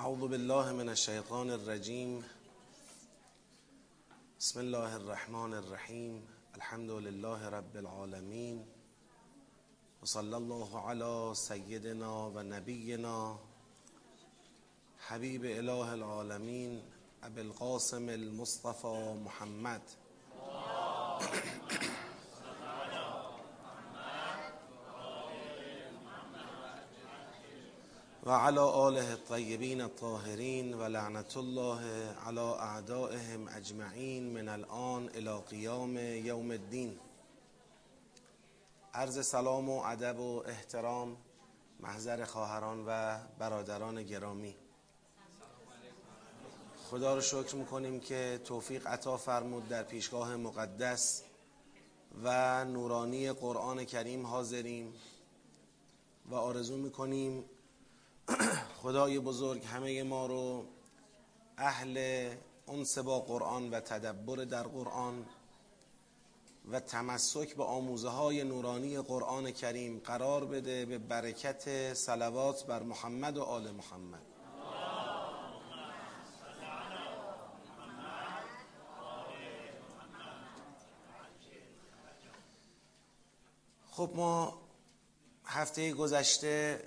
اعوذ بالله من الشیطان الرجیم بسم الله الرحمن الرحیم الحمد لله رب العالمین و صلی الله علی سیدنا و نبینا حبیب اله العالمین ابی القاسم المصطفى محمد. و علی آله الطیبین الطاهرین و لعنت الله علی اعدائهم اجمعین من الان الى قیام یوم الدین. عرض سلام و ادب و احترام محضر خواهران و برادران گرامی. خدا رو شکر می‌کنیم که توفیق عطا فرمود در پیشگاه مقدس و نورانی قرآن کریم حاضریم و آرزو می‌کنیم خدای بزرگ همه ما رو اهل انس با قرآن و تدبر در قرآن و تمسک به آموزه های نورانی قرآن کریم قرار بده به برکت صلوات بر محمد و آل محمد. خب ما هفته گذشته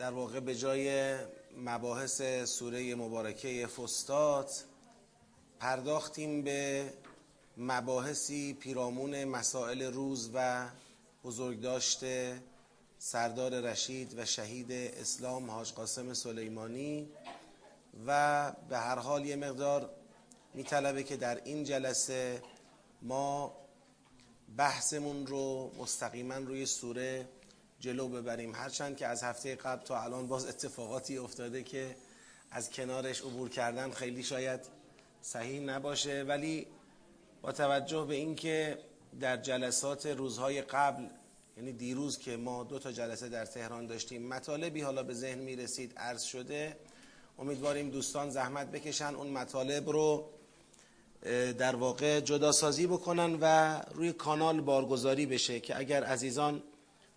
در واقع به جای مباحث سوره مبارکه فستات پرداختیم به مباحثی پیرامون مسائل روز و بزرگداشت سردار رشید و شهید اسلام حاج قاسم سلیمانی و به هر حال یه مقدار میطلبه که در این جلسه ما بحثمون رو مستقیما روی سوره جلو ببریم. هرچند که از هفته قبل تا الان باز اتفاقاتی افتاده که از کنارش عبور کردن خیلی شاید صحیح نباشه. ولی با توجه به اینکه در جلسات روزهای قبل یعنی دیروز که ما دو تا جلسه در تهران داشتیم مطالبی حالا به ذهن می رسید عرض شده امیدواریم دوستان زحمت بکشن اون مطالب رو در واقع جداسازی بکنن و روی کانال بارگذاری بشه که اگر عزیزان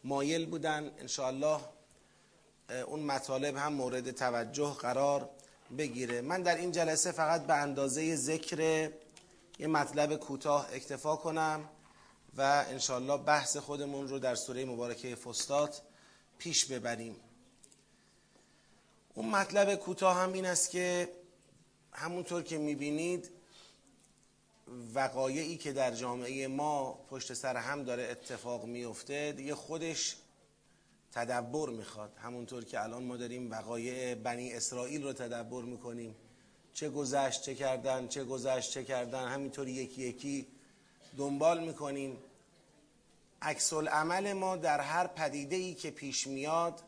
مایل بودن. انشاءالله اون مطالب هم مورد توجه قرار بگیره. من در این جلسه فقط به اندازه ذکر یه مطلب کوتاه اکتفا کنم و انشاءالله بحث خودمون رو در سوره مبارکه فستات پیش ببریم. اون مطلب کوتاه هم این است که همونطور که می‌بینید وقایعی که در جامعه ما پشت سر هم داره اتفاق میفته دیگه خودش تدبر می‌خواد. همونطور که الان ما داریم وقایع بنی اسرائیل رو تدبر می‌کنیم. چه گذشت چه کردن چه گذشت چه کردن همینطور یکی یکی دنبال می‌کنیم. عکس عمل ما در هر پدیده ای که پیش میاد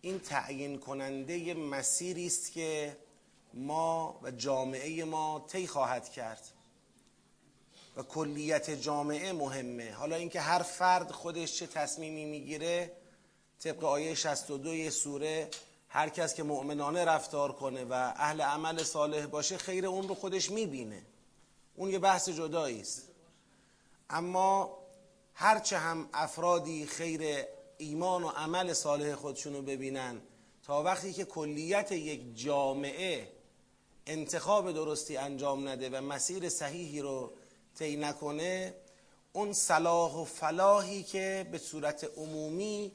این تعیین کننده مسیری است که ما و جامعه ما طی خواهد کرد. و کلیت جامعه مهمه. حالا اینکه هر فرد خودش چه تصمیمی می‌گیره طبق آیه 62 سوره هر کس که مؤمنانه رفتار کنه و اهل عمل صالح باشه خیر اون رو خودش می‌بینه. اون یه بحث جدایی است. اما هرچه هم افرادی خیر ایمان و عمل صالح خودشون رو ببینن تا وقتی که کلیت یک جامعه انتخاب درستی انجام نده و مسیر صحیحی رو طی نکنه اون صلاح و فلاحی که به صورت عمومی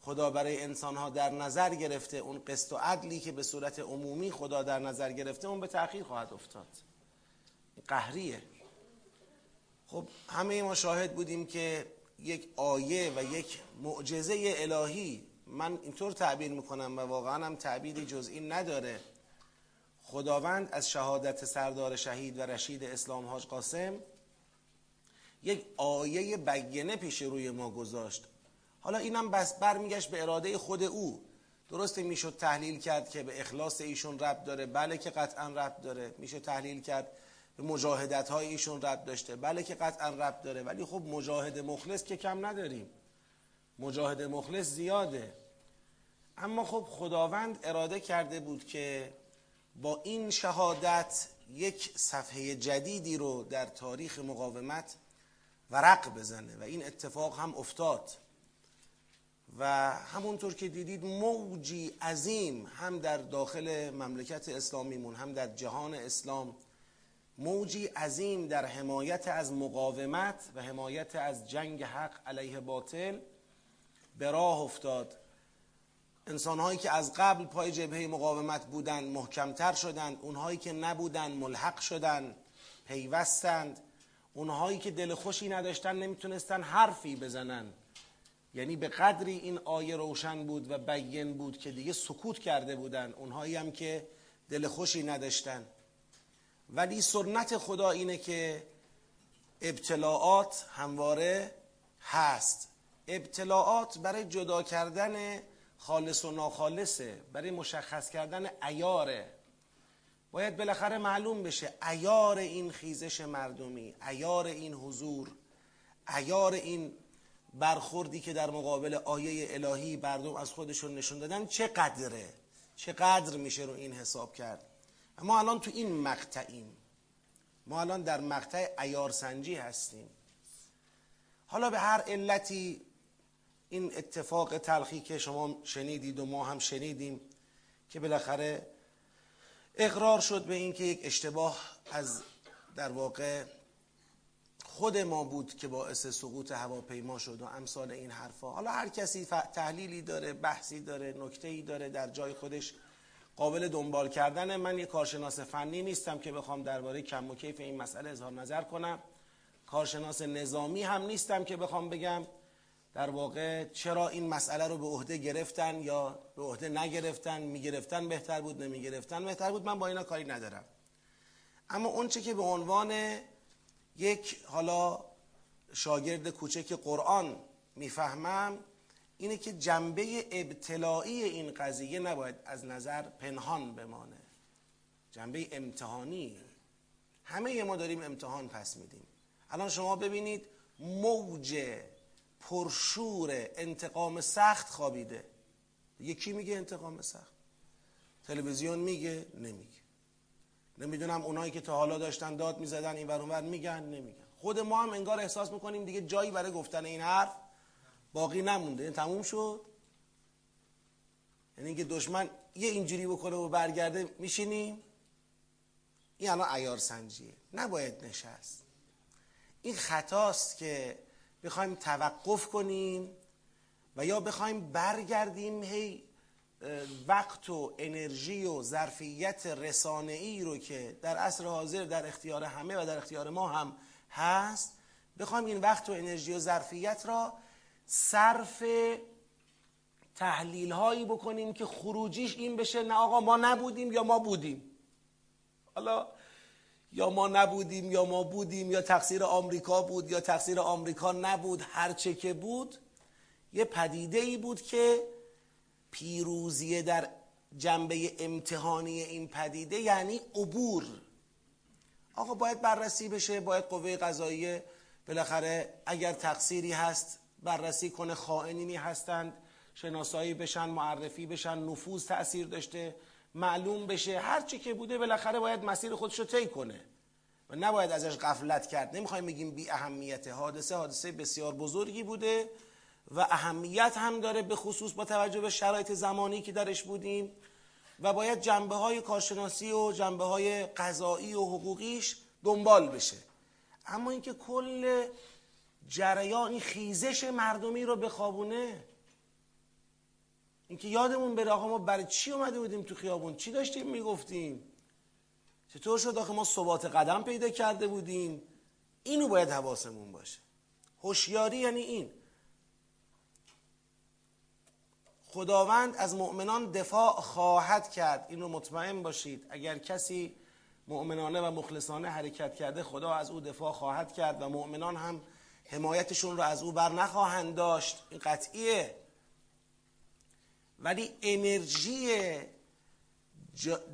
خدا برای انسان ها در نظر گرفته اون قسط و عدلی که به صورت عمومی خدا در نظر گرفته اون به تأخیر خواهد افتاد. قهریه. خب همه ما شاهد بودیم که یک آیه و یک معجزه الهی من اینطور تعبیر می‌کنم و واقعا هم تعبیری جزئی نداره. خداوند از شهادت سردار شهید و رشید اسلام حاج قاسم یک آیه بگنه پیش روی ما گذاشت. حالا اینم بس برمیگشت به اراده خود او. درسته می‌شد تحلیل کرد که به اخلاص ایشون رب داره. بله که قطعا رب داره. میشه تحلیل کرد. به مجاهدت های ایشون رب داشته. بله که قطعا رب داره. ولی خب مجاهد مخلص که کم نداریم. مجاهد مخلص زیاده. اما خب خداوند اراده کرده بود که با این شهادت یک صفحه جدیدی رو در تاریخ مقاومت ورق بزنه و این اتفاق هم افتاد. و همونطور که دیدید موجی عظیم هم در داخل مملکت اسلامیمون هم در جهان اسلام موجی عظیم در حمایت از مقاومت و حمایت از جنگ حق علیه باطل به راه افتاد. انسانهایی که از قبل پای جبهه مقاومت بودند محکمتر شدند اونهایی که نبودند ملحق شدند پیوستند. اونهایی که دل خوشی نداشتن نمی‌تونستن حرفی بزنن. یعنی به قدری این آیه روشن بود و بین بود که دیگه سکوت کرده بودن اونهایی هم که دل خوشی نداشتن. ولی سنت خدا اینه که ابتلاعات همواره هست. ابتلاعات برای جدا کردن خالص و ناخالصه برای مشخص کردن ایاره. باید بالاخره معلوم بشه ایار این خیزش مردمی ایار این حضور ایار این برخوردی که در مقابل آیه الهی مردم از خودشون نشون دادن چه قدره چه قدر میشه رو این حساب کرد؟ ما الان تو این مقطعیم. ما الان در مقطع ایارسنجی هستیم. حالا به هر علتی این اتفاق تلخی که شما شنیدید و ما هم شنیدیم که بالاخره اقرار شد به اینکه یک اشتباه از در واقع خود ما بود که باعث سقوط هواپیما شد و امثال این حرفا. حالا هر کسی تحلیلی داره بحثی داره نکته ای داره در جای خودش قابل دنبال کردن من یک کارشناس فنی نیستم که بخوام درباره کم و کیف این مسئله اظهار نظر کنم. کارشناس نظامی هم نیستم که بخوام بگم. در واقع چرا این مسئله رو به عهده گرفتن یا به عهده نگرفتن می‌گرفتن بهتر بود نمی‌گرفتن بهتر بود؟ من با اینا کاری ندارم. اما اونچه که به عنوان یک حالا شاگرد کوچک قرآن می‌فهمم اینه که جنبه ابتلایی این قضیه نباید از نظر پنهان بمانه. جنبه امتحانی. همه ما داریم امتحان پس میدیم. الان شما ببینید موج پرشور انتقام سخت خوابیده. یکی میگه انتقام سخت؟ تلویزیون میگه نمیگه. نمی‌دونم اونایی که تا حالا داشتن داد می‌زدن این اونور میگن نمیگن. خود ما هم انگار احساس می‌کنیم دیگه جایی برای گفتن این حرف باقی نمونده. این تموم شد. یعنی اینکه دشمن یه اینجوری بکنه و برگرده میشینیم این الان ایار سنجیه. نباید نشست. این خطاست که بخوایم توقف کنیم و یا بخوایم برگردیم هی وقت و انرژی و ظرفیت رسانه ای رو که در عصر حاضر در اختیار همه و در اختیار ما هم هست بخوایم این وقت و انرژی و ظرفیت را صرف تحلیل هایی بکنیم که خروجیش این بشه نه آقا ما نبودیم یا ما بودیم. حالا یا ما نبودیم یا ما بودیم یا تقصیر آمریکا بود یا تقصیر آمریکا نبود هرچه که بود یه پدیده ای بود که پیروزی در جنبه امتحانی این پدیده یعنی عبور. آقا باید بررسی بشه باید قوه قضاییه بالاخره اگر تقصیری هست بررسی کنه خائنینی هستند شناسایی بشن معرفی بشن نفوذ تاثیر داشته. معلوم بشه. هر چی که بوده بالاخره باید مسیر خودش رو طی کنه. و نباید ازش غفلت کرد. نمی‌خوایم بگیم بی اهمیت. حادثه حادثه بسیار بزرگی بوده و اهمیت هم داره به خصوص با توجه به شرایط زمانی که درش بودیم و باید جنبه های کارشناسی و جنبه های قضایی و حقوقیش دنبال بشه. اما اینکه کل جریان خیزش مردمی رو بخوابونه اینکه یادمون بره آقا ما برای چی اومده بودیم تو خیابون؟ چی داشتیم می‌گفتیم؟ چطور شد آخه ما ثبات قدم پیدا کرده بودیم؟ اینو باید حواسمون باشه. هوشیاری یعنی این. خداوند از مؤمنان دفاع خواهد کرد. اینو مطمئن باشید. اگر کسی مؤمنانه و مخلصانه حرکت کرده خدا از او دفاع خواهد کرد و مؤمنان هم حمایتشون رو از او بر نخواهند داشت. این قطعیه. ولی انرژی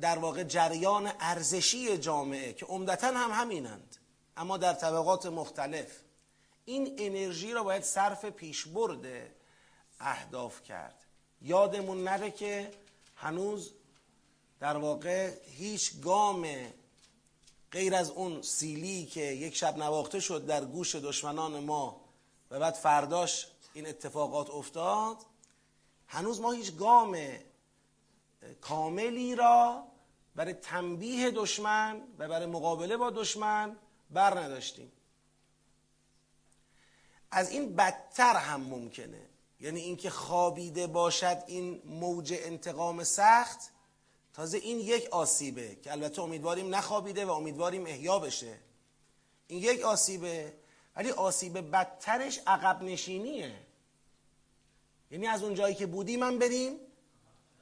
در واقع جریان ارزشی جامعه که عمدتا هم همینند اما در طبقات مختلف این انرژی رو باید صرف پیشبرد اهداف کرد. یادمون نره که هنوز در واقع هیچ گام غیر از اون سیلی که یک شب نواخته شد در گوش دشمنان ما و بعد فرداش این اتفاقات افتاد هنوز ما هیچ گام کاملی را برای تنبیه دشمن و برای مقابله با دشمن بر نداشتیم. از این بدتر هم ممکنه. یعنی اینکه خوابیده باشد این موج انتقام سخت تازه این یک آسیبه که البته امیدواریم نخوابیده و امیدواریم احیا بشه. این یک آسیبه ولی آسیب بدترش عقب نشینیه یعنی از اون جایی که بودیم من بریم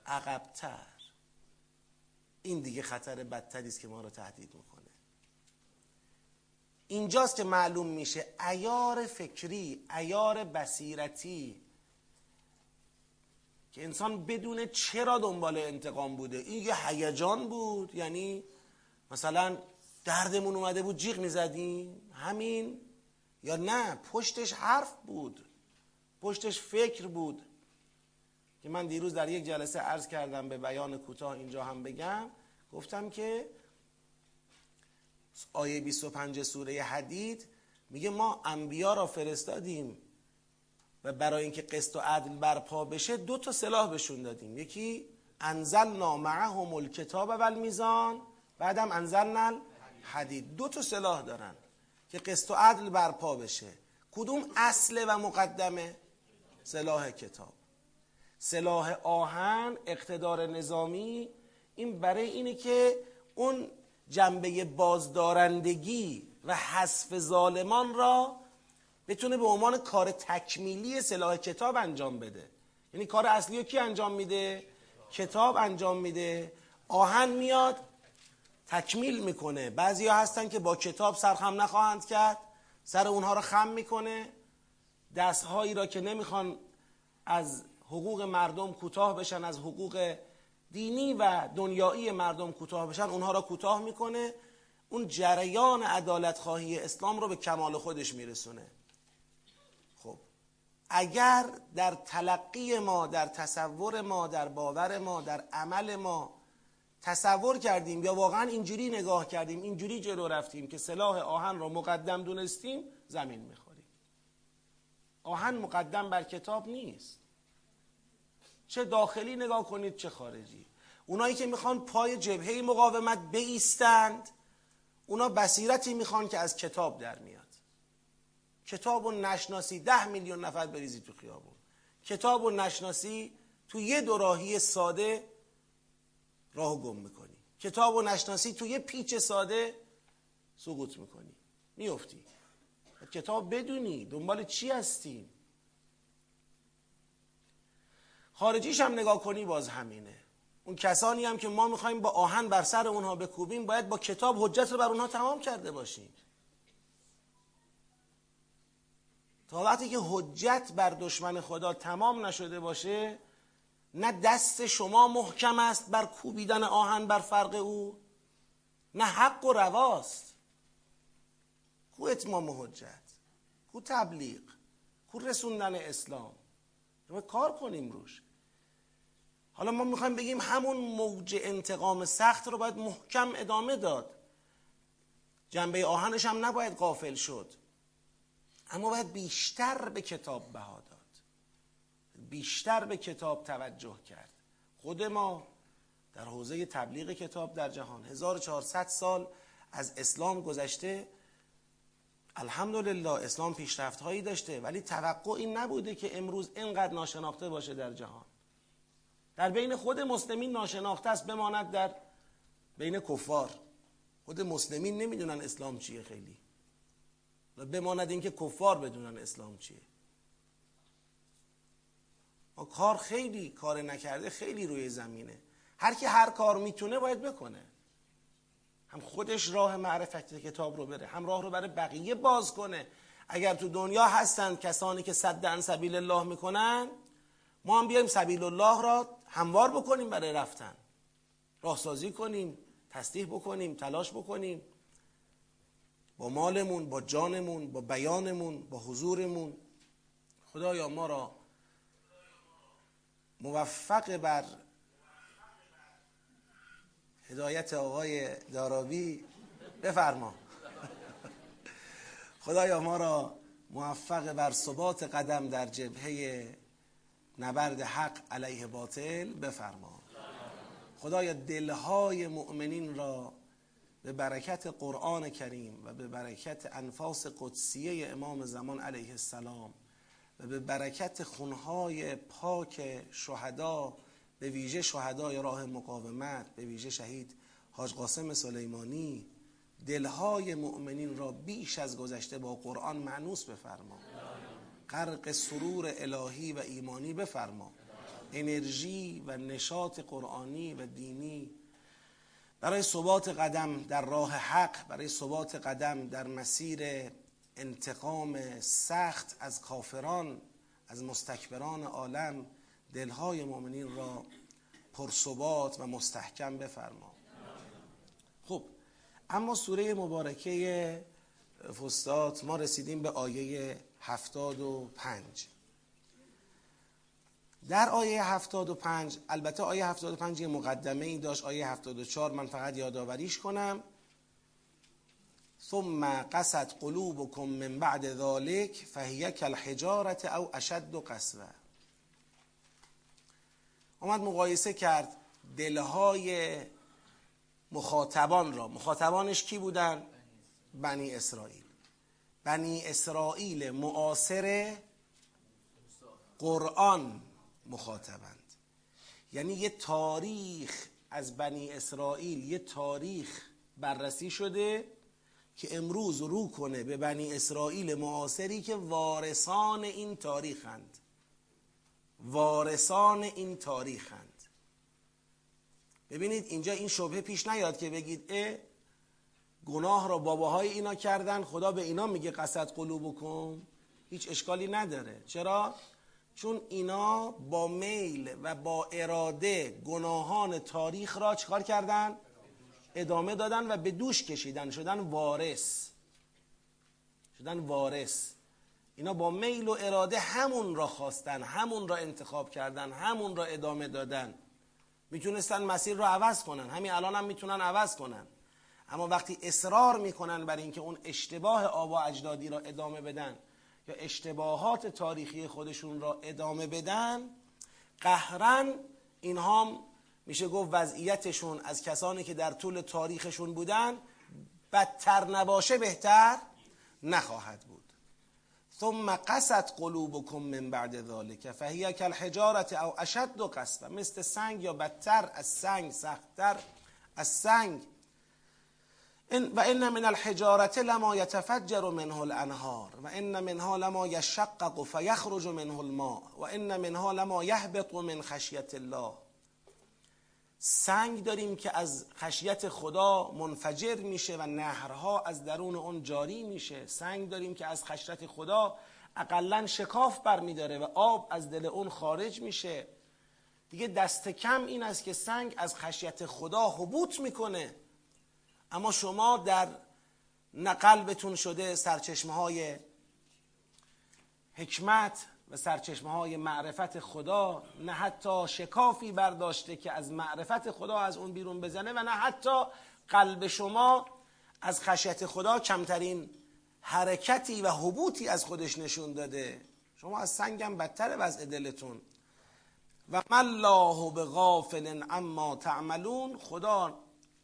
عقبتر. این دیگه خطر بدتری است که ما رو تهدید می‌کنه. اینجاست که معلوم میشه ایار فکری ایار بصیرتی که انسان بدون چرا دنبال انتقام بوده. این یه هیجان بود. یعنی مثلا دردمون اومده بود جیغ می‌زدیم. همین. یا نه پشتش حرف بود. پشتش فکر بود که من دیروز در یک جلسه عرض کردم به بیان کوتاه اینجا هم بگم. گفتم که آیه 25 سوره حدید میگه ما انبیا را فرستادیم و برای اینکه قسط و عدل برپا بشه دو تا سلاح بهشون دادیم. یکی انزلنا معهم الکتاب و المیزان بعدم انزلنا حدید دو تا سلاح دارن که قسط و عدل برپا بشه. کدوم اصل و مقدمه؟ سلاح کتاب. سلاح آهن اقتدار نظامی این برای اینه که اون جنبه بازدارندگی و حذف ظالمان را بتونه به عنوان کار تکمیلی سلاح کتاب انجام بده. یعنی کار اصلی رو کی انجام میده؟ کتاب انجام میده. آهن میاد تکمیل می‌کنه. بعضی هستن که با کتاب سرخم نخواهند کرد سر اونها رو خم می‌کنه. دستهایی را که نمی‌خوان از حقوق مردم کوتاه بشن از حقوق دینی و دنیایی مردم کوتاه بشن اونها را کوتاه می‌کنه. اون جریان عدالت خواهی اسلام رو به کمال خودش میرسونه. خب اگر در تلقی ما در تصور ما در باور ما در عمل ما تصور کردیم یا واقعا اینجوری نگاه کردیم اینجوری جلو رفتیم که سلاح آهن را مقدم دونستیم زمین می‌خوریم آهن مقدم بر کتاب نیست. چه داخلی نگاه کنید چه خارجی. اونایی که می‌خوان پای جبهه مقاومت بیستند اونا بصیرتی می‌خوان که از کتاب در میاد. کتاب و نشناسی ده میلیون نفر بریزی تو خیابون. کتاب و نشناسی تو یه دوراهی ساده راه گم می‌کنی. کتاب و نشناسی تو یه پیچ ساده سقوط می‌کنی. میفتی کتاب بدونی دنبال چی هستیم خارجیش هم نگاه کنی باز همینه. اون کسانی هم که ما می‌خوایم با آهن بر سر اونها بکوبیم باید با کتاب حجت رو بر اونها تمام کرده باشیم. تا وقتی که حجت بر دشمن خدا تمام نشده باشه نه دست شما محکم است بر کوبیدن آهن بر فرق او نه حق و رواست. کو اتمام حجت کو تبلیغ کو رسوندن اسلام. ما کار کنیم روش. حالا ما می‌خوایم بگیم همون موج انتقام سخت رو باید محکم ادامه داد. جنبه آهنش هم نباید قافل شد. اما باید بیشتر به کتاب بها داد. بیشتر به کتاب توجه کرد. خود ما در حوزه تبلیغ کتاب در جهان 1400 سال از اسلام گذشته الحمدلله اسلام پیشرفت هایی داشته ولی توقع این نبوده که امروز اینقدر ناشناخته باشه در جهان. در بین خود مسلمین ناشناخته است بماند در بین کفار. خود مسلمین نمی‌دونن اسلام چیه خیلی. و بماند اینکه کفار بدونن اسلام چیه. ما کار خیلی کار نکرده خیلی روی زمینه. هر کی هر کار می‌تونه باید بکنه. هم خودش راه معرفت کتاب رو بره هم راه رو برای بقیه باز کنه. اگر تو دنیا هستند کسانی که صد سبیل الله می‌کنن ما هم بیایم سبیل الله را هموار بکنیم برای رفتن. راهسازی کنیم تصدیح بکنیم تلاش بکنیم. با مالمون با جانمون با بیانمون با حضورمون. خدایا ما را موفق بر هدایت آقای دارابی بفرما. خدایا ما را موفق بر ثبات قدم در جبهه نبرد حق علیه باطل بفرما. خدایا دلهای مؤمنین را به برکت قرآن کریم و به برکت انفاس قدسیه امام زمان علیه السلام و به برکت خونهای پاک شهدا به ویژه شهدای راه مقاومت به ویژه شهید حاج قاسم سلیمانی دلهای مؤمنین را بیش از گذشته با قرآن معنوس بفرما. غرق سرور الهی و ایمانی بفرما. انرژی و نشاط قرآنی و دینی. برای ثبات قدم در راه حق برای ثبات قدم در مسیر انتقام سخت از کافران از مستکبران عالم دلهای مؤمنین را پرثبات و مستحکم بفرما. خب اما سوره مبارکه فستاد ما رسیدیم به آیه هفتاد و پنج. در آیه هفتاد و پنج البته آیه هفتاد و پنج یه مقدمه ای داشت آیه هفتاد و چار من فقط یادآوریش کنم. ثم قصد قلوبكم من بعد ذلك فهي كالحجارة او اشد قسوه اومد مقایسه کرد دلهای مخاطبان را. مخاطبانش کی بودن؟ بنی اسرائیل. بنی اسرائیل معاصر قرآن مخاطبند. یعنی یه تاریخ از بنی اسرائیل یه تاریخ بررسی شده که امروز رو کنه به بنی اسرائیل معاصری که وارثان این تاریخند. وارثان این تاریخند. ببینید اینجا این شبهه پیش نیاد که بگید اه گناه را باباهای اینا کردن خدا به اینا میگه قصد قلوبکم هیچ اشکالی نداره. چرا؟ چون اینا با میل و با اراده گناهان تاریخ را چکار کردن؟ ادامه دادن و به دوش کشیدن. شدن وارث. شدن وارث. اینا با میل و اراده همون را خواستن همون را انتخاب کردن همون را ادامه دادن. می‌تونستن مسیر رو عوض کنن. همین الان هم می‌تونن عوض کنن. اما وقتی اصرار می‌کنن بر اینکه اون اشتباه آبا اجدادی را ادامه بدن یا اشتباهات تاریخی خودشون را ادامه بدن قهرن اینها میشه گفت وضعیتشون از کسانی که در طول تاریخشون بودن بدتر نباشه بهتر نخواهد بود. ثم قصد قلوبكم من بعد ذلك فهي كالحجارة او اشد قسوه مثل سنگ یا بدتر از سنگ سختتر از سنگ. و ان من الحجارة لما يتفجر منه الانهار و ان منها لما يشقق فيخرج منه الماء و ان منها لما يهبط من الله. سنگ داریم که از خشیت خدا منفجر میشه و نهرها از درون اون جاری میشه. سنگ داریم که از خشیت خدا اقلا شکاف برمیداره و آب از دل اون خارج میشه. دیگه دست کم این است که سنگ از خشیت خدا حبوط می‌کنه. اما شما در نقلبتون شده سرچشمه های حکمت و سرچشمه های معرفت خدا نه حتی شکافی برداشته که از معرفت خدا از اون بیرون بزنه و نه حتی قلب شما از خشیت خدا کمترین حرکتی و حبوطی از خودش نشون داده. شما از سنگم بدتر وضع دلتون. و الله به غافل اما تعملون. خدا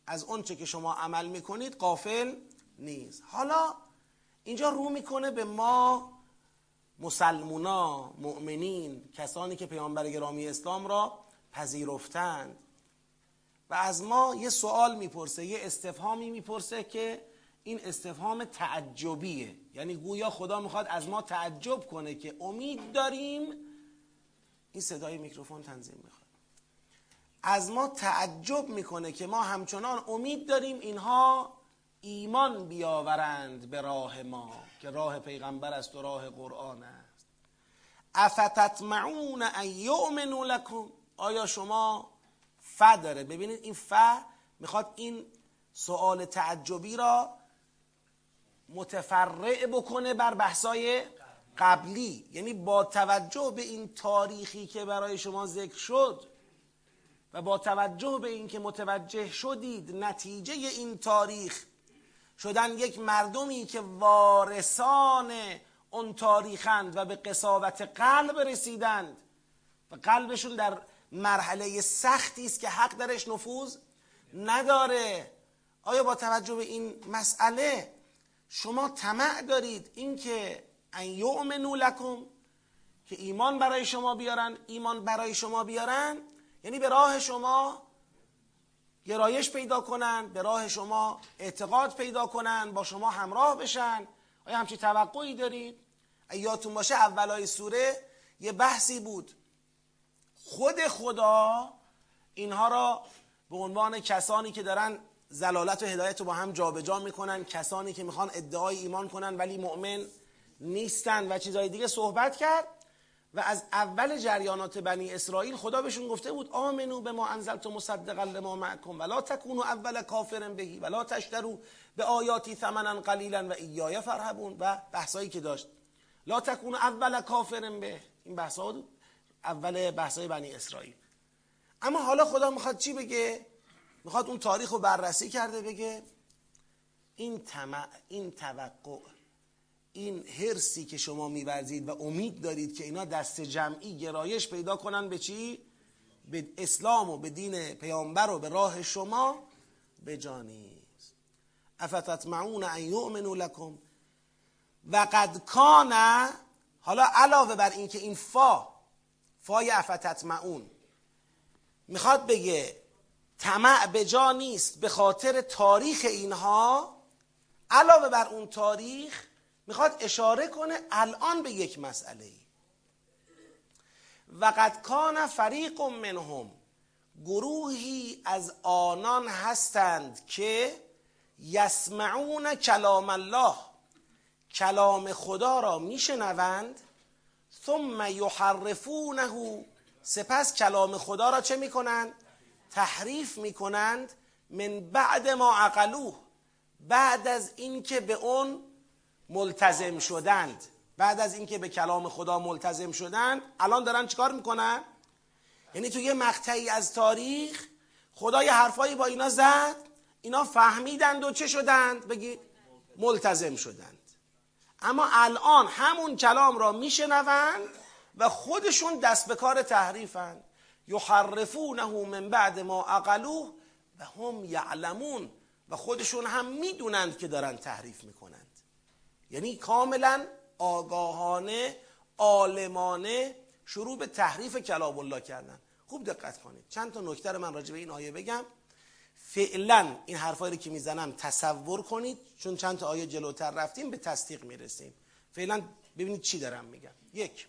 از اونچه که شما عمل می‌کنید غافل نیست. حالا اینجا رو می‌کنه به ما مسلمونا مؤمنین کسانی که پیامبر گرامی اسلام را پذیرفتند. و از ما یه سوال می‌پرسه یه استفهامی می‌پرسه که این استفهام تعجبیه. یعنی گویا خدا می‌خواد از ما تعجب کنه که امید داریم. این صدای میکروفون تنظیم می‌خواد. از ما تعجب می‌کنه که ما همچنان امید داریم اینها ایمان بیاورند به راه ما. که راه پیغمبر است و راه قرآن است. افتطمعون ان لکم؟ آیا شما ف داره؟ ببینید این ف می‌خواد این سوال تعجبی را متفرع بکنه بر بحثای قبلی. یعنی با توجه به این تاریخی که برای شما ذکر شد و با توجه به اینکه متوجه شدید نتیجه این تاریخ شدن یک مردمی که وارثان اون تاریخند و به قصاوت قلب رسیدند و قلبشون در مرحله سختی است که حق درش نفوذ نداره. آیا با توجه به این مسئله شما طمع دارید اینکه ان یؤمنوا لکم که ایمان برای شما بیارن ایمان برای شما بیارن؟ یعنی به راه شما گرایش پیدا کنن به راه شما اعتقاد پیدا کنن با شما همراه بشن. آیا همچی توقعی دارید؟ یادتون باشه اولای سوره یه بحثی بود. خود خدا اینها را به عنوان کسانی که دارن زلالت و هدایت رو با هم جابجا می‌کنن کسانی که می‌خوان ادعای ایمان کنن ولی مؤمن نیستن و چیزهای دیگه صحبت کرد. و از اول جریانات بنی اسرائیل خدا بهشون گفته بود آمنو به ما انزلت مصدقا لما معکم ولا تکونو اول کافر بهی ولا تشترو به آیاتی ثمنا قلیلا و ایای فرهبون و بحثایی که داشت. لا تکونو اول کافر به. این بحثا اول بحثای بنی اسرائیل. اما حالا خدا می‌خواد چی بگه؟ می‌خواد اون تاریخ رو بررسی کرده بگه. این طمع این توقع این حرسی که شما میورزید و امید دارید که اینا دست جمعی گرایش پیدا کنن به چی؟ به اسلام و به دین پیامبر و به راه شما به جانیست افتتمعون ان یؤمنوا لکم و قد کان حالا علاوه بر اینکه این فا فای افتتمعون می‌خواد بگه طمع به جا نیست به خاطر تاریخ اینها علاوه بر اون تاریخ می‌خواد اشاره کنه الان به یک مسئله ای. وقد کان فریق منهم گروهی از آنان هستند که یسمعون کلام الله کلام خدا را میشنوند ثم یحرفونه سپس کلام خدا را چه می‌کنند؟ تحریف می‌کنند من بعد ما عقلوه بعد از اینکه به اون ملتزم شدند. بعد از اینکه به کلام خدا ملتزم شدند الان دارن چیکار می‌کنن؟ یعنی تو یه مقطعی از تاریخ خدا یه حرفایی با اینا زد اینا فهمیدند و چه شدند؟ بگید ملتزم شدند. اما الان همون کلام را میشنوند و خودشون دست به کار تحریفند یحرفونه من بعد ما عقلوه و هم یعلمون. و خودشون هم می‌دونند که دارن تحریف می‌کنند یعنی کاملا آگاهانه عالمانه شروع به تحریف کلام الله کردن. خوب دقت کنید. چند تا نکته رو من راجع به این آیه بگم. فعلا این حرفایی رو که می‌زنم تصور کنید چون چند تا آیه جلوتر رفتیم به تصدیق می‌رسیم. فعلا ببینید چی دارم میگم. یک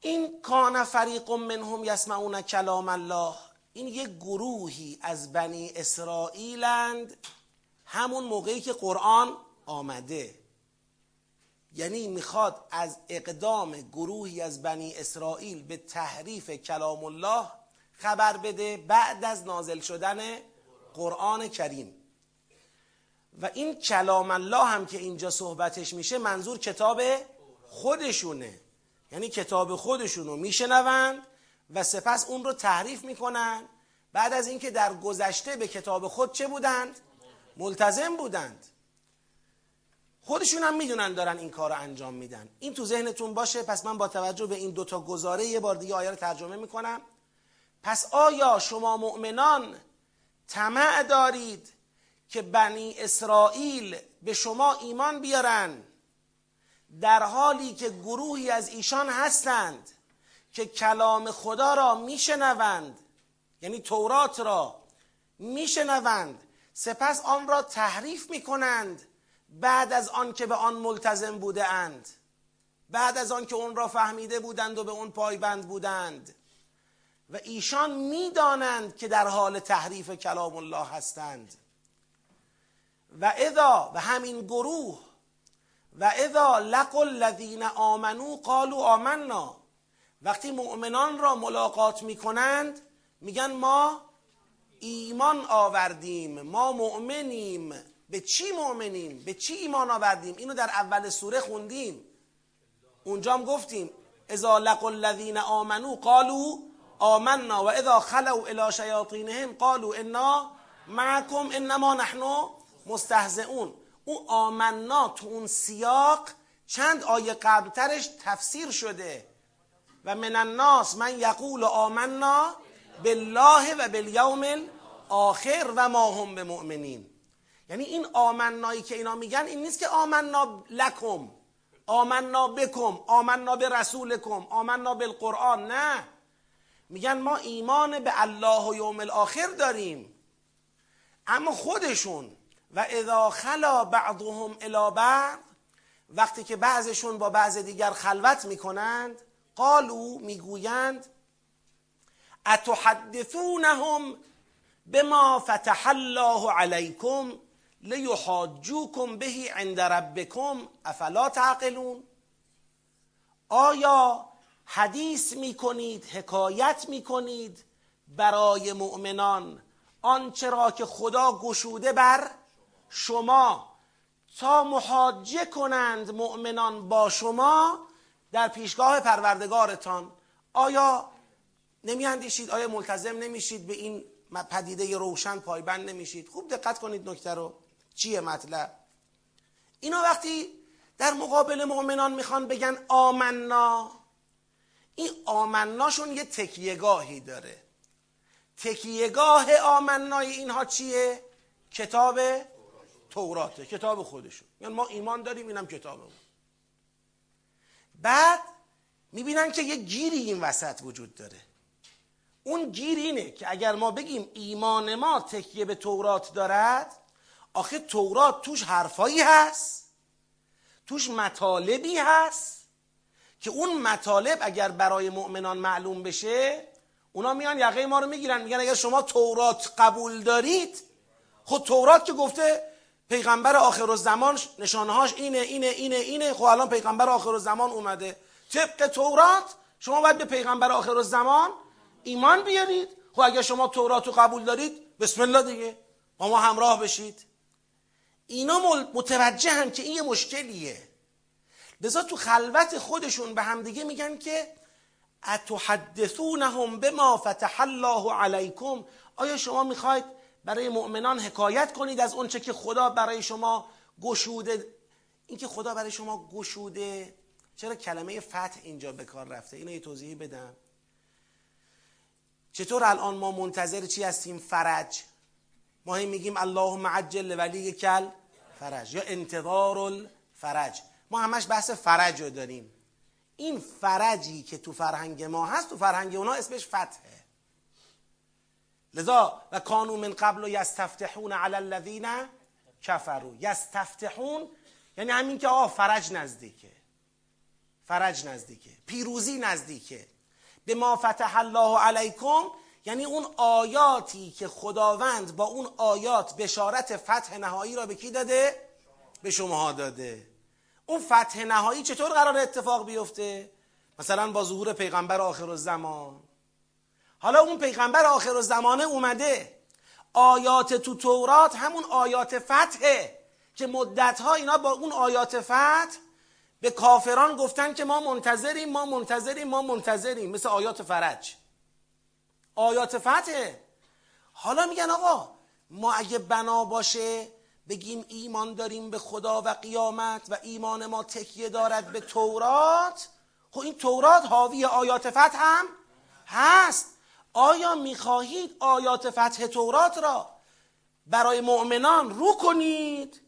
این کان فریق منهم یسمعون کلام الله. این یک گروهی از بنی اسرائیلند همون موقعی که قرآن آمده. یعنی می‌خواد از اقدام گروهی از بنی اسرائیل به تحریف کلام الله خبر بده بعد از نازل شدن قرآن کریم. و این کلام الله هم که اینجا صحبتش میشه منظور کتاب خودشونه. یعنی کتاب خودشونو میشنوند و سپس اون رو تحریف می‌کنن. بعد از اینکه در گذشته به کتاب خود چه بودند؟ ملتزم بودند. خودشون هم می‌دونن دارن این کار رو انجام میدن. این تو ذهنتون باشه پس من با توجه به این دوتا گزاره یه بار دیگه آیه رو ترجمه می‌کنم. پس آیا شما مؤمنان طمع دارید که بنی اسرائیل به شما ایمان بیارن در حالی که گروهی از ایشان هستند که کلام خدا را میشنوند یعنی تورات را میشنوند سپس آن را تحریف می‌کنند بعد از آن که به آن ملتزم بوده اند. بعد از آن که اون را فهمیده بودند و به اون پایبند بودند. و ایشان می‌دانند که در حال تحریف کلام الله هستند. و اذا و همین گروه و اذا لقوا الذین آمنو قالوا آمنا. وقتی مؤمنان را ملاقات می‌کنند میگن ما ایمان آوردیم ما مؤمنیم. به چی مؤمنیم؟ به چی ایمان آوردیم؟ اینو در اول سوره خوندیم. اونجام گفتیم اذا لقوا الذین آمنو قالوا آمنا و اذا خلوا الى شیاطینهم قالوا انا معكم انما نحن مستهزئون. او آمنا تو اون سیاق چند آیه قبلترش تفسیر شده. و من الناس من یقول آمنا بالله و بالیوم الاخر و ما هم به مؤمنین یعنی این آمنایی که اینا میگن این نیست که آمنا لکم آمنا بکم آمنا به رسولکم آمنا بالقرآن نه. میگن ما ایمان به الله و یوم الاخر داریم اما خودشون و اذا خلا بعضهم الى بعض وقتی که بعضشون با بعض دیگر خلوت می‌کنند قالو می‌گویند اتحدثونهم بما فتح الله علیکم؟ لیحاجوکم بهی عند ربکم افلا تعقلون؟ آیا حدیث می‌کنید حکایت می‌کنید برای مؤمنان آنچه را که خدا گشوده بر شما؟ تا محاجه کنند مؤمنان با شما در پیشگاه پروردگارتان. آیا نمی اندیشید آیا ملتزم نمیشید؟ به این پدیده روشن پایبند نمیشید؟ خوب دقت کنید نکته رو. چیه مطلب؟ اینا وقتی در مقابل مؤمنان می‌خوان بگن آمنا این آمناشون یه تکیهگاهی داره. تکیهگاه آمنای اینها چیه؟ کتاب توراته کتاب خودشون. یعنی ما ایمان داریم اینم کتابمون. بعد می‌بینن که یه گیری این وسط وجود داره. اون گیر اینه که اگر ما بگیم ایمان ما تکیه به تورات دارد آخه تورات توش حرفایی هست. توش مطالبی هست که اون مطالب اگر برای مؤمنان معلوم بشه اونا میان یقه ما رو می‌گیرن میگن اگر شما تورات قبول دارید خود تورات که گفته پیغمبر آخر الزمان نشانهاش اینه اینه اینه اینه خب الان پیغمبر آخر الزمان اومده. طبق تورات شما باید به پیغمبر آخر الزمان ایمان بیارید. خب اگر شما تورات رو قبول دارید بسم الله دیگه. با ما همراه بشید. اینا متوجه هم که این یه مشکلیه. لذا تو خلوت خودشون به همدیگه میگن که اتحدثونهم بما فتح الله علیکم؟ آیا شما می‌خواید برای مؤمنان حکایت کنید از اونچه که خدا برای شما گشوده اینکه خدا برای شما گشوده؟ چرا کلمه فتح اینجا به کار رفته؟ اینو یه توضیحی بدم. چطور الان ما منتظر چی هستیم؟ فرج. ما هی میگیم اللهم عجل ولی کل فرج یا انتظار الفرج ما همش بحث فرج رو داریم. این فرجی که تو فرهنگ ما هست تو فرهنگ اونا اسمش فتحه. لذا و کانو من قبل و یستفتحون علی الذین کفروا. یستفتحون یعنی همین که آه فرج نزدیکه. فرج نزدیکه. پیروزی نزدیکه. به ما فتح الله علیکم یعنی اون آیاتی که خداوند با اون آیات بشارت فتح نهایی را به کی داده؟ به شما داده. اون فتح نهایی چطور قرار اتفاق بیفته؟ مثلا با ظهور پیغمبر آخر الزمان. حالا اون پیغمبر آخر الزمانه اومده. آیات تو تورات همون آیات فتحه که مدتها اینا با اون آیات فتح به کافران گفتن که ما منتظریم ما منتظریم ما منتظریم. مثل آیات فرج. آیات فتحه. حالا میگن آقا ما اگه بنا باشه بگیم ایمان داریم به خدا و قیامت و ایمان ما تکیه دارد به تورات خب این تورات حاوی آیات فتح هم هست. آیا می‌خواهید آیات فتح تورات را برای مؤمنان رو کنید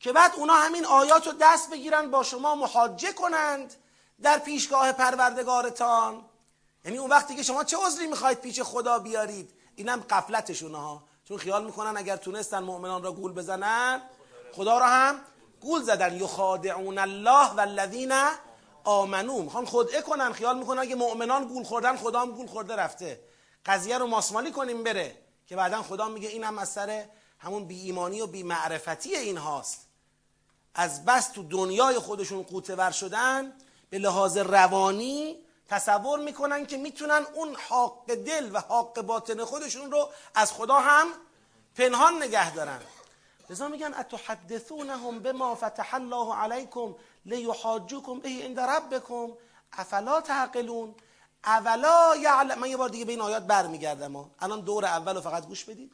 که بعد اونا همین آیات رو دست بگیرن با شما محاجه کنند در پیشگاه پروردگارتان؟ یعنی اون وقتی که شما چه عذری می‌خواید پیش خدا بیارید؟ اینم قفلتشونه ها. چون خیال می‌کنن اگر تونستن مؤمنان را گول بزنن خدا را هم گول زدن. یخادعون الله و الذین آمنو. می‌خوان خدعه کنن. خیال می‌کنن اگه مؤمنان گول خوردن خدا هم گول خورده رفته. قضیه رو ماسمالی کنیم بره که بعدا خدا میگه اینم از سر همون بی ایمانی و بی معرفتی این هاست. از بس تو دنیای خودشون قوتور شدن به لحاظ روانی تصور می‌کنن که می‌تونن اون حق دل و حق باطن خودشون رو از خدا هم پنهان نگه دارن. لذا میگن اتحدثونهم بما فتح الله علیکم لیحاجوکم به عند ربکم. افلا تعقلون؟ اولا یعلم من یه بار دیگه به این آیات برمیگردم الان دور اول فقط گوش بدید.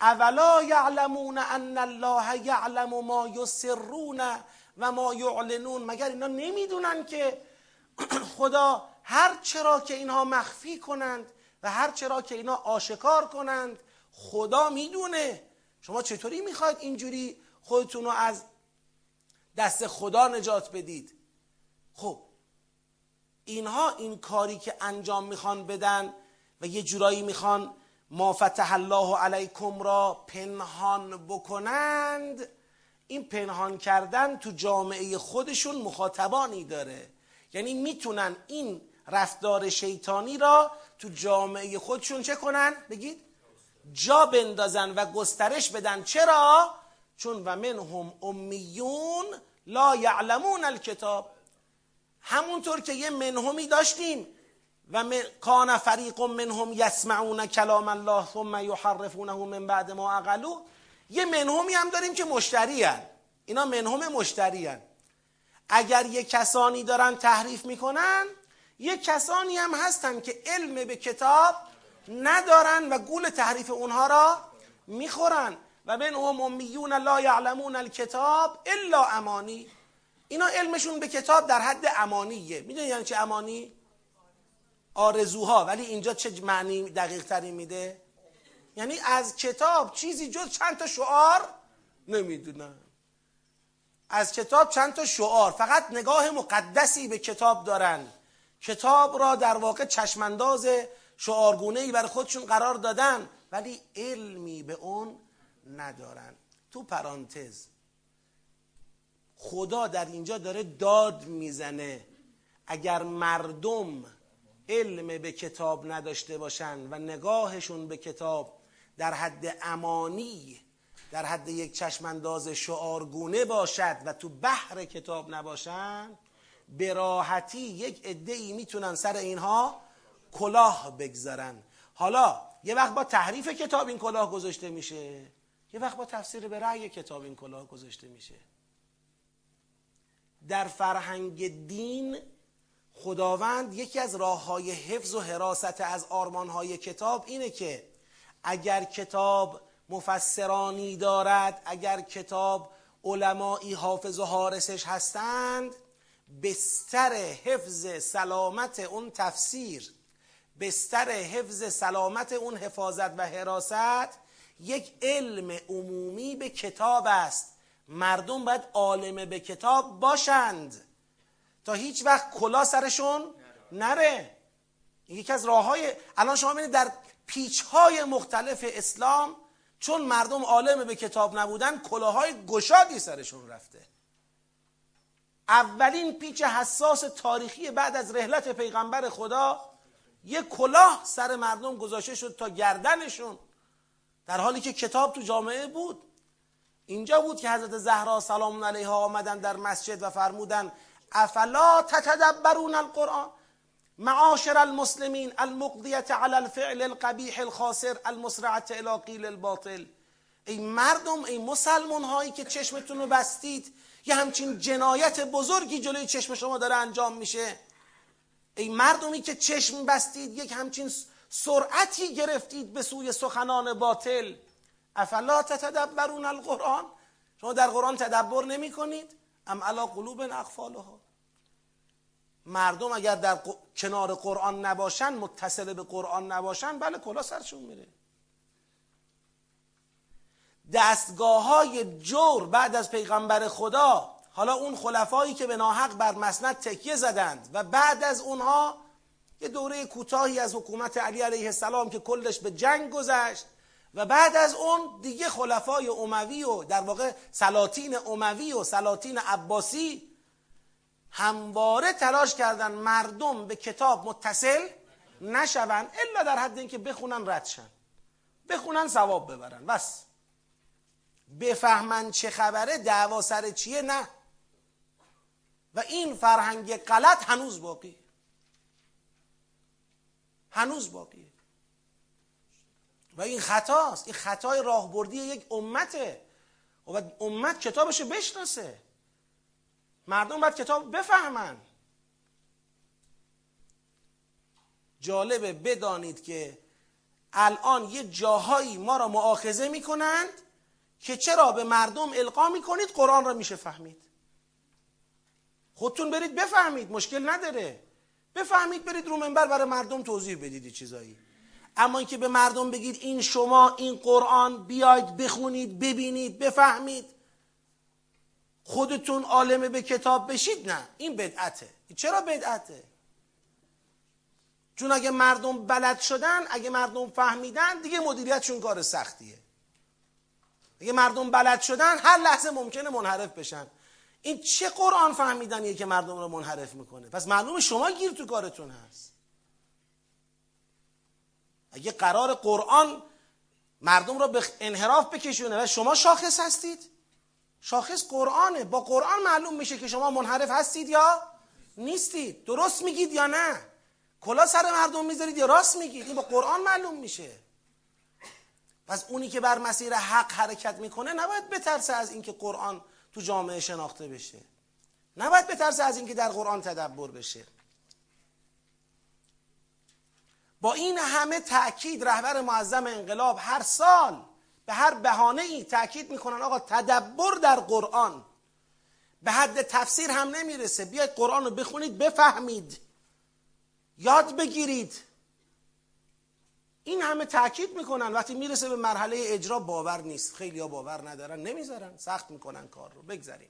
اولا یعلمون ان الله یعلم ما یسرون و ما یعلنون. مگر اینا نمی‌دونن که خدا هر چرا که اینها مخفی کنند و هر چرا که اینها آشکار کنند خدا می‌دونه. شما چطوری می‌خواید اینجوری خودتون رو از دست خدا نجات بدید؟ خب اینها این کاری که انجام می‌خوان بدن و یه جورایی می‌خوان ما فتح الله علیکم را پنهان بکنند این پنهان کردن تو جامعه خودشون مخاطبانی داره. یعنی می‌تونن این رفتار شیطانی را تو جامعه خودشون چه کنن؟ بگید جا بندازن و گسترش بدن چرا؟ چون و منهم امیون لا یعلمون الکتاب همونطور که یه منهمی داشتیم و من کان فریق منهم یسمعون کلام الله ثم یحرفونه من بعد ما اقلو یه منهمی هم داریم که مشتری هن. اینا منهم مشتری هن. اگر یه کسانی دارن تحریف می‌کنن یه کسانی هم هستن که علم به کتاب ندارن و گول تحریف اونها را می‌خورن. و منهم امیون لا یعلمون الکتاب الا امانی. اینا علمشون به کتاب در حد امانیه. می‌دونی یعنی چه امانی؟ آرزوها. ولی اینجا چه معنی دقیق تری میده؟ یعنی از کتاب چیزی جز چند تا شعار نمی‌دونن از کتاب چند تا شعار. فقط نگاه مقدسی به کتاب دارن. کتاب را در واقع چشمانداز شعارگونه ای برای خودشون قرار دادن ولی علمی به اون ندارن. تو پرانتز خدا در اینجا داره داد می‌زنه. اگر مردم علم به کتاب نداشته باشن و نگاهشون به کتاب در حد امانی در حد یک چشمانداز شعارگونه باشد و تو بحر کتاب نباشن به راحتی یک ای می‌تونن سر اینها کلاه بگذارن. حالا یه وقت با تحریف کتاب این کلاه گذاشته میشه. یه وقت با تفسیر به رأی کتاب این کلاه گذاشته میشه. در فرهنگ دین خداوند یکی از راه های حفظ و حراست از آرمان های کتاب اینه که اگر کتاب مفسرانی دارد اگر کتاب علمایی حافظ و حارسش هستند بستر حفظ سلامت اون تفسیر بستر حفظ سلامت اون حفاظت و حراست یک علم عمومی به کتاب است. مردم باید عالم به کتاب باشند. تا هیچ وقت کلا سرشون نره. یکی از راه های الان شما ببینید در پیچ های مختلف اسلام چون مردم عالم به کتاب نبودن کلاهای گشادی سرشون رفته. اولین پیچ حساس تاریخی بعد از رحلت پیغمبر خدا یه کلاه سر مردم گذاشته شد تا گردنشون در حالی که کتاب تو جامعه بود. اینجا بود که حضرت زهرا سلام علیها آمدن در مسجد و فرمودن افلا تتدبرون القرآن؟ معاشر المسلمین المقضیت على الفعل القبیح الخاسر المسرعت الى قیل الباطل. ای مردم ای مسلمان هایی که چشمتون رو بستید یه همچین جنایت بزرگی جلوی چشم شما داره انجام میشه. ای مردمی که چشم بستید یک همچین سرعتی گرفتید به سوی سخنان باطل. افلا تتدبرون القرآن؟ شما در قرآن تدبر نمی کنید ام علا قلوب اقفالها. مردم اگر در کنار قرآن نباشن متصل به قرآن نباشن بله کلا سرشون میره. دستگاه های جور بعد از پیغمبر خدا. حالا اون خلفایی که به ناحق بر مسند تکیه زدند و بعد از اونها یه دوره کوتاهی از حکومت علی علیه السلام که کلش به جنگ گذشت و بعد از اون دیگه خلفای اموی و در واقع سلاطین اموی و سلاطین عباسی همواره تلاش کردن مردم به کتاب متصل نشون الا در حد اینکه بخونن ردشن بخونن ثواب ببرن. بس. بفهمن چه خبره دعوا سر چیه؟ نه. و این فرهنگ غلط هنوز باقی هنوز باقیه. و این خطاست. این خطای راهبردی یک امته. و امت کتابشو بشناسه. مردم باید کتاب بفهمن. جالبه بدانید که الان یه جاهایی ما را معاخذه می‌کنند که چرا به مردم القا می‌کنید قرآن را میشه فهمید. خودتون برید بفهمید مشکل نداره. بفهمید برید رو منبر برای مردم توضیح بدید چیزایی. اما اینکه به مردم بگید این شما این قرآن بیاید بخونید ببینید بفهمید. خودتون عالم به کتاب بشید نه این بدعته. چرا بدعته؟ چون اگه مردم بلد شدن اگه مردم فهمیدن دیگه مدیریتشون کار سختیه. اگه مردم بلد شدن هر لحظه ممکنه منحرف بشن. این چه قرآن فهمیدنیه که مردم رو منحرف می‌کنه؟ پس معلوم شما گیر تو کارتون هست. اگه قرار قرآن مردم رو به انحراف بکشونه و شما شاخص هستید؟ شاخص قرآنه. با قرآن معلوم میشه که شما منحرف هستید یا نیستید. درست میگید یا نه؟ کلا سر مردم می‌ذارید یا راست میگید؟ این با قرآن معلوم میشه. پس اونی که بر مسیر حق حرکت می‌کنه نباید بترسه از اینکه قرآن تو جامعه شناخته بشه. نباید بترسه از اینکه در قرآن تدبر بشه. با این همه تأکید رهبر معظم انقلاب هر سال به هر بهانه ای تأکید می‌کنن آقا تدبر در قرآن به حد تفسیر هم نمی‌رسه. بیاید قرآن رو بخونید بفهمید. یاد بگیرید. این همه تاکید می‌کنن. وقتی می‌رسه به مرحله اجرا باور نیست. خیلی ها باور ندارن. نمی‌ذارن. سخت می‌کنن کار رو. بگذاریم.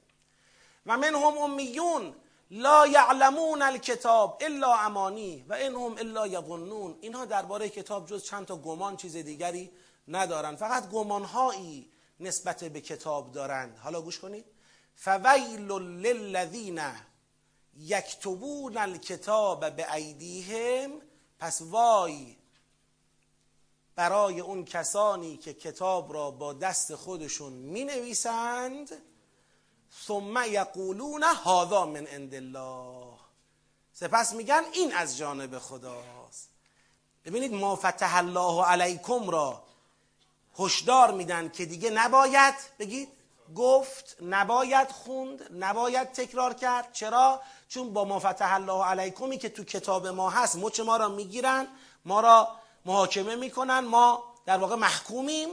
و من هم امیون لا یعلمون الکتاب الا امانی و هم الا یظنون. اینها درباره کتاب جز چند تا گمان چیز دیگری ندارن. فقط گمانهایی نسبت به کتاب دارند. حالا گوش کنید. فویل للذین یکتبون الکتاب به ایدیهم پس وای برای اون کسانی که کتاب را با دست خودشون می نویسند ثم یقولون هذا من عند الله. سپس میگن این از جانب خداست. ببینید ما فتح الله علیکم را هشدار میدن که دیگه نباید بگید گفت نباید خوند نباید تکرار کرد. چرا؟ چون با ما فتح الله علیکمی که تو کتاب ما هست مچ ما را می‌گیرن ما را محاکمه می‌کنن. ما در واقع محکومیم.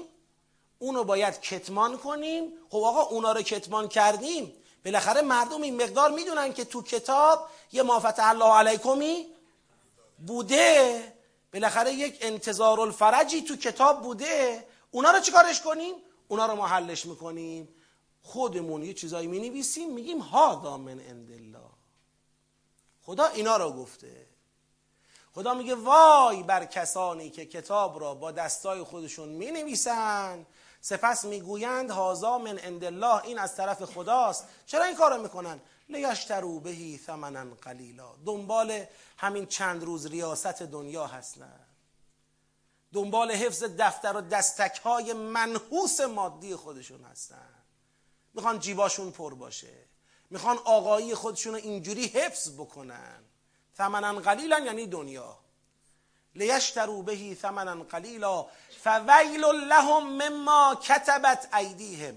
اونو باید کتمان کنیم. خب آقا اونا رو کتمان کردیم. بالاخره مردم این مقدار می‌دونن که تو کتاب یه ما فتح الله علیکمی بوده. بالاخره یک انتظار الفرجی تو کتاب بوده. اونا رو چیکارش کنیم؟ اونا رو ما حلش می‌کنیم. خودمون یه چیزایی می نویسیم میگیم ها من عند الله. خدا اینا رو گفته. خدا میگه وای بر کسانی که کتاب را با دستای خودشون می نویسن سپس می‌گویند هازا من عند الله. این از طرف خداست. چرا این کارو می‌کنن؟ لیشترو بهی ثمنا قلیلا. دنبال همین چند روز ریاست دنیا هستن. دنبال حفظ دفتر و دستک های منحوس مادی خودشون هستن. می‌خوان جیباشون پر باشه. می‌خوان آقایی خودشون رو اینجوری حفظ بکنن. ثمنا قلیلا یعنی دنیا. لیشترو بهی ثمنا قلیلا فویل لهم مما کتبت ایدیهم.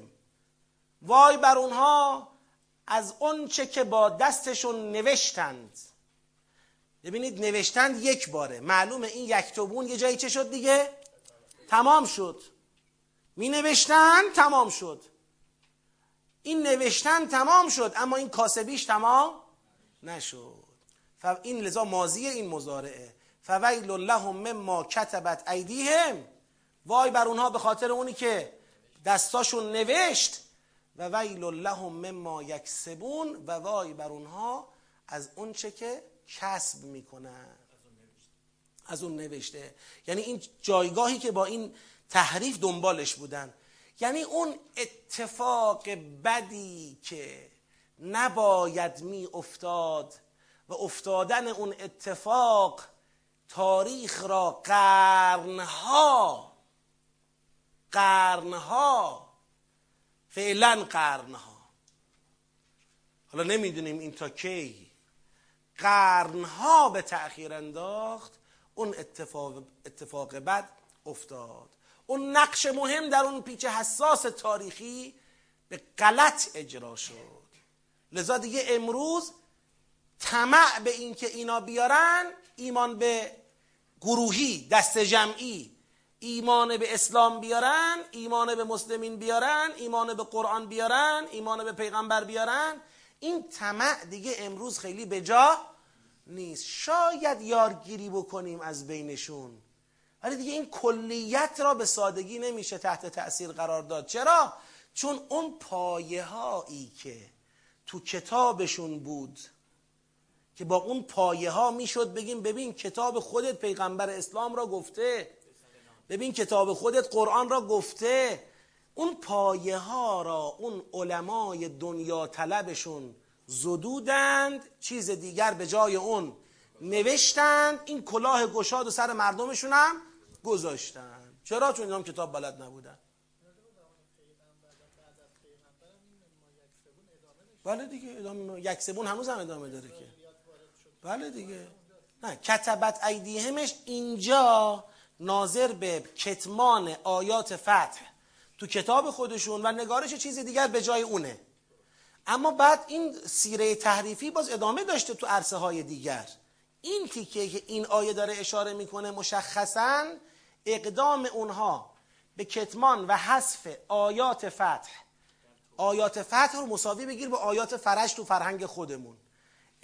وای بر اونها از چه که با دستشون نوشتند. ببینید نوشتند یک باره. معلومه این یکتبون یه جایی چه شد دیگه؟ تمام شد. می نوشتند تمام شد. این نوشتن تمام شد اما این کاسبیش تمام نشد. این لذا ماضی این مزارعه فویل لهم مما کتبت ایدیهم. وای بر اونها به خاطر اونی که دستاشون نوشت. و ویل لهم مما یکسبون و وای بر اونها از اون چه که کسب می‌کنن. از اون نوشته. یعنی این جایگاهی که با این تحریف دنبالش بودن. یعنی اون اتفاق بدی که نباید می افتاد و افتادن اون اتفاق تاریخ را قرنها قرنها فعلا قرنها. حالا نمی‌دونیم این تا کی. قرنها به تأخیر انداخت اون اتفاق, اتفاق بد افتاد. اون نقش مهم در اون پیچ حساس تاریخی به غلط اجرا شد. لذا دیگه امروز طمع به اینکه اینا بیارن ایمان به گروهی دست جمعی. ایمان به اسلام بیارن ایمان به مسلمین بیارن ایمان به قرآن بیارن ایمان به پیغمبر بیارن. این طمع دیگه امروز خیلی به جا نیست. شاید یارگیری بکنیم از بینشون. ولی دیگه این کلیت را به سادگی نمیشه تحت تأثیر قرار داد. چرا؟ چون اون پایه هایی که تو کتابشون بود که با اون پایه ها می‌شد بگیم ببین کتاب خودت پیغمبر اسلام را گفته. ببین کتاب خودت قرآن را گفته. اون پایه ها را اون علمای دنیا طلبشون زدودند چیز دیگر به جای اون نوشتند. این کلاه گشاد و سر مردمشون هم گذاشتند. چرا؟ چون اینا کتاب بلد نبودن. بله دیگه ادامه یک سبون هنوز هم ادامه داره که. بله دیگه. نه کتبت ایدیهمش اینجا ناظر به کتمان آیات فتح. تو کتاب خودشون و نگارش چیز دیگر به جای اونه. اما بعد این سیره تحریفی باز ادامه داشته تو عرصه های دیگر. این تیکه که این آیه داره اشاره می‌کنه مشخصا اقدام اونها به کتمان و حذف آیات فتح. آیات فتح رو مساوی بگیر به آیات فرش تو فرهنگ خودمون.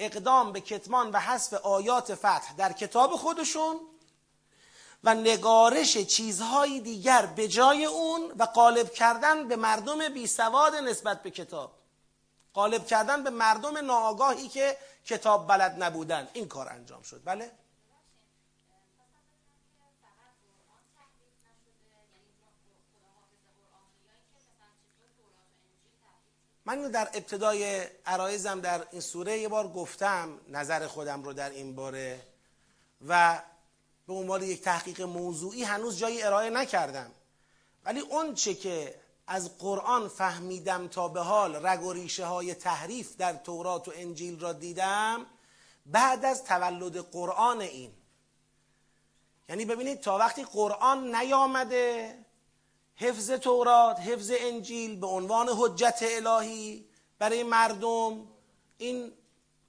اقدام به کتمان و حذف آیات فتح در کتاب خودشون و نگارش چیزهای دیگر به جای اون و قالب کردن به مردم بی سواد نسبت به کتاب. قالب کردن به مردم ناآگاهی که کتاب بلد نبودن. این کار انجام شد. بله؟ من در ابتدای عرایزم در این سوره یه بار گفتم نظر خودم رو در این باره و به عنوان یک تحقیق موضوعی هنوز جایی ارائه نکردم. ولی اون چه که از قرآن فهمیدم تا به حال رگ و ریشه های تحریف در تورات و انجیل را دیدم بعد از تولد قرآن این. یعنی ببینید تا وقتی قرآن نیامده حفظ تورات حفظ انجیل به عنوان حجت الهی برای مردم این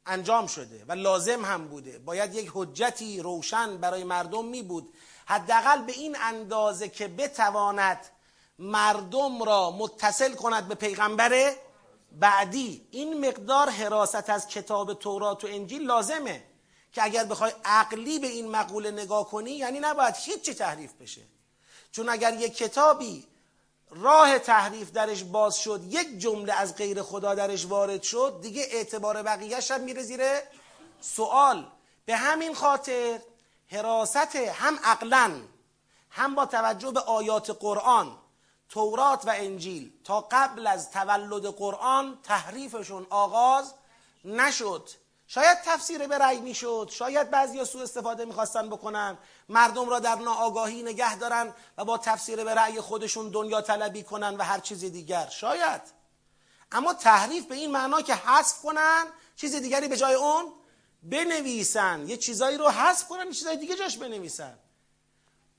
انجام شده و لازم هم بوده. باید یک حجتی روشن برای مردم می بود. حداقل به این اندازه که بتواند مردم را متصل کند به پیغمبر بعدی این مقدار حراست از کتاب تورات و انجیل لازمه که اگر بخوای عقلی به این مقوله نگاه کنی یعنی نباید هیچ تحریف بشه. چون اگر یک کتابی راه تحریف درش باز شد یک جمله از غیر خدا درش وارد شد دیگه اعتبار بقیهش هم میره زیر سوال. به همین خاطر حراست هم عقلا هم با توجه به آیات قرآن تورات و انجیل تا قبل از تولد قرآن تحریفشون آغاز نشد. شاید تفسیر به رأی می‌شد شاید بعضی سوء استفاده می‌خواستن بکنن. مردم را در ناآگاهی نگه دارن و با تفسیر به رأی خودشون دنیا طلبی کنن و هر چیز دیگر. شاید. اما تحریف به این معنا که حذف کنن چیز دیگری به جای اون بنویسن. یه چیزایی رو حذف کنن یه چیزای دیگه جاش بنویسن.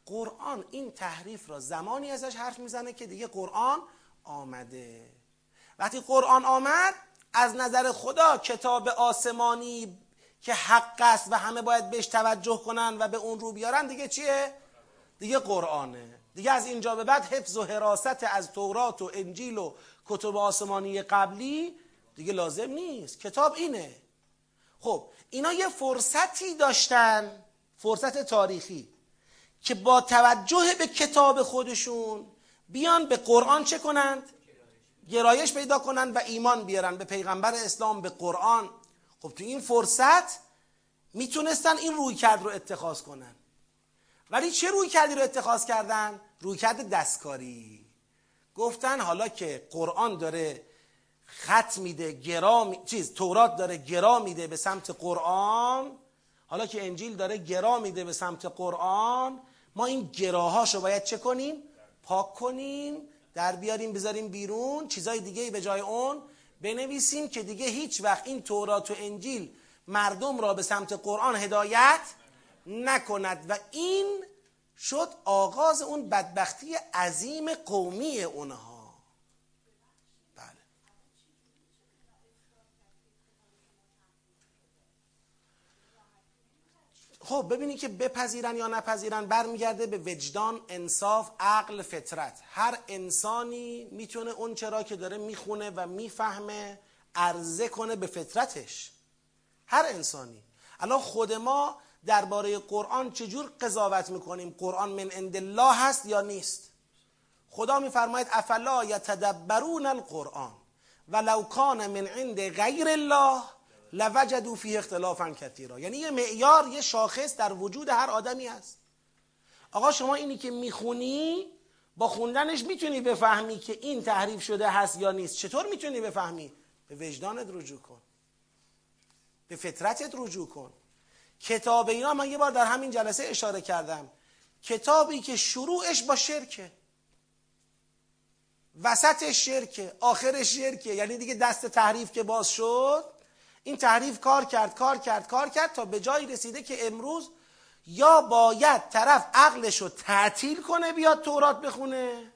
قرآن این تحریف را زمانی ازش حرف می‌زنه که دیگه قرآن آمده. وقتی قرآن آمد از نظر خدا کتاب آسمانی که حق است و همه باید بهش توجه کنن و به اون رو بیارن دیگه چیه؟ دیگه قرآنه دیگه از اینجا به بعد حفظ و حراست از تورات و انجیل و کتب آسمانی قبلی دیگه لازم نیست کتاب اینه خب اینا یه فرصتی داشتن فرصت تاریخی که با توجه به کتاب خودشون بیان به قرآن چه کنند؟ گرایش پیدا کنند و ایمان بیارن به پیغمبر اسلام به قرآن خب تو این فرصت می‌تونستن این روی کرد رو اتخاذ کنن. ولی چه روی کردی رو اتخاذ کردن؟ روی کرد دستکاری. گفتن حالا که قرآن داره خط میده گرا چیز تورات داره گرا میده به سمت قرآن حالا که انجیل داره گرا میده به سمت قرآن ما این گراهاشو باید چه کنیم؟ پاک کنیم در بیاریم بذاریم بیرون چیزای دیگه به جای اون بنویسیم که دیگه هیچ وقت این تورات و انجیل مردم را به سمت قرآن هدایت نکند. و این شد آغاز اون بدبختی عظیم قومی اونها. خب ببینید که بپذیرن یا نپذیرن برمیگرده به وجدان انصاف عقل فطرت. هر انسانی می‌تونه اون چرا که داره می‌خونه و می‌فهمه عرضه کنه به فطرتش. هر انسانی. الان خود ما درباره قرآن چجور قضاوت می‌کنیم؟ قرآن من عند الله هست یا نیست؟ خدا میفرماید افلا یتدبرون القرآن? ولو کان من عند غیر الله؟ لوجدوا فیه اختلافا کثیرا. یعنی یه معیار یه شاخص در وجود هر آدمی هست. آقا شما اینی که می‌خونی با خوندنش می‌تونی بفهمی که این تحریف شده هست یا نیست. چطور می‌تونی بفهمی؟ به وجدانت رجوع کن. به فطرتت رجوع کن. کتاب اینا من یه بار در همین جلسه اشاره کردم. کتابی که شروعش با شرکه. وسط شرکه آخر شرکه. یعنی دیگه دست تحریف که باز شد این تحریف کار کرد کار کرد کار کرد تا به جایی رسیده که امروز یا باید طرف عقلش رو تعطیل کنه بیاد تورات بخونه.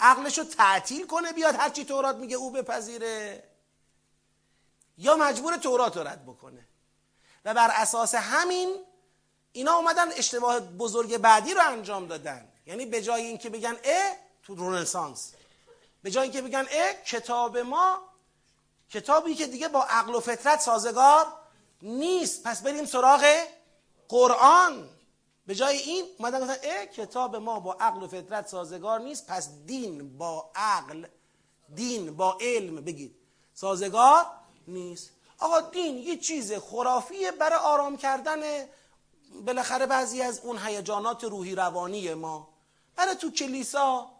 عقلش رو تعطیل کنه بیاد هرچی تورات میگه او بپذیره. یا مجبور تورات رو رد بکنه. و بر اساس همین اینا اومدن اشتباه بزرگ بعدی رو انجام دادن. یعنی به جای اینکه بگن اه تو رونسانس به جای اینکه بگن اه کتاب ما کتابی که دیگه با عقل و فطرت سازگار نیست. پس بریم سراغ قرآن. به جای این اومدن گفتن اه کتاب ما با عقل و فطرت سازگار نیست. پس دین با عقل دین با علم بگید. سازگار نیست. آقا دین یه چیز خرافیه برای آرام کردن بالاخره بعضی از اون هیجانات روحی روانی ما. برای تو کلیسا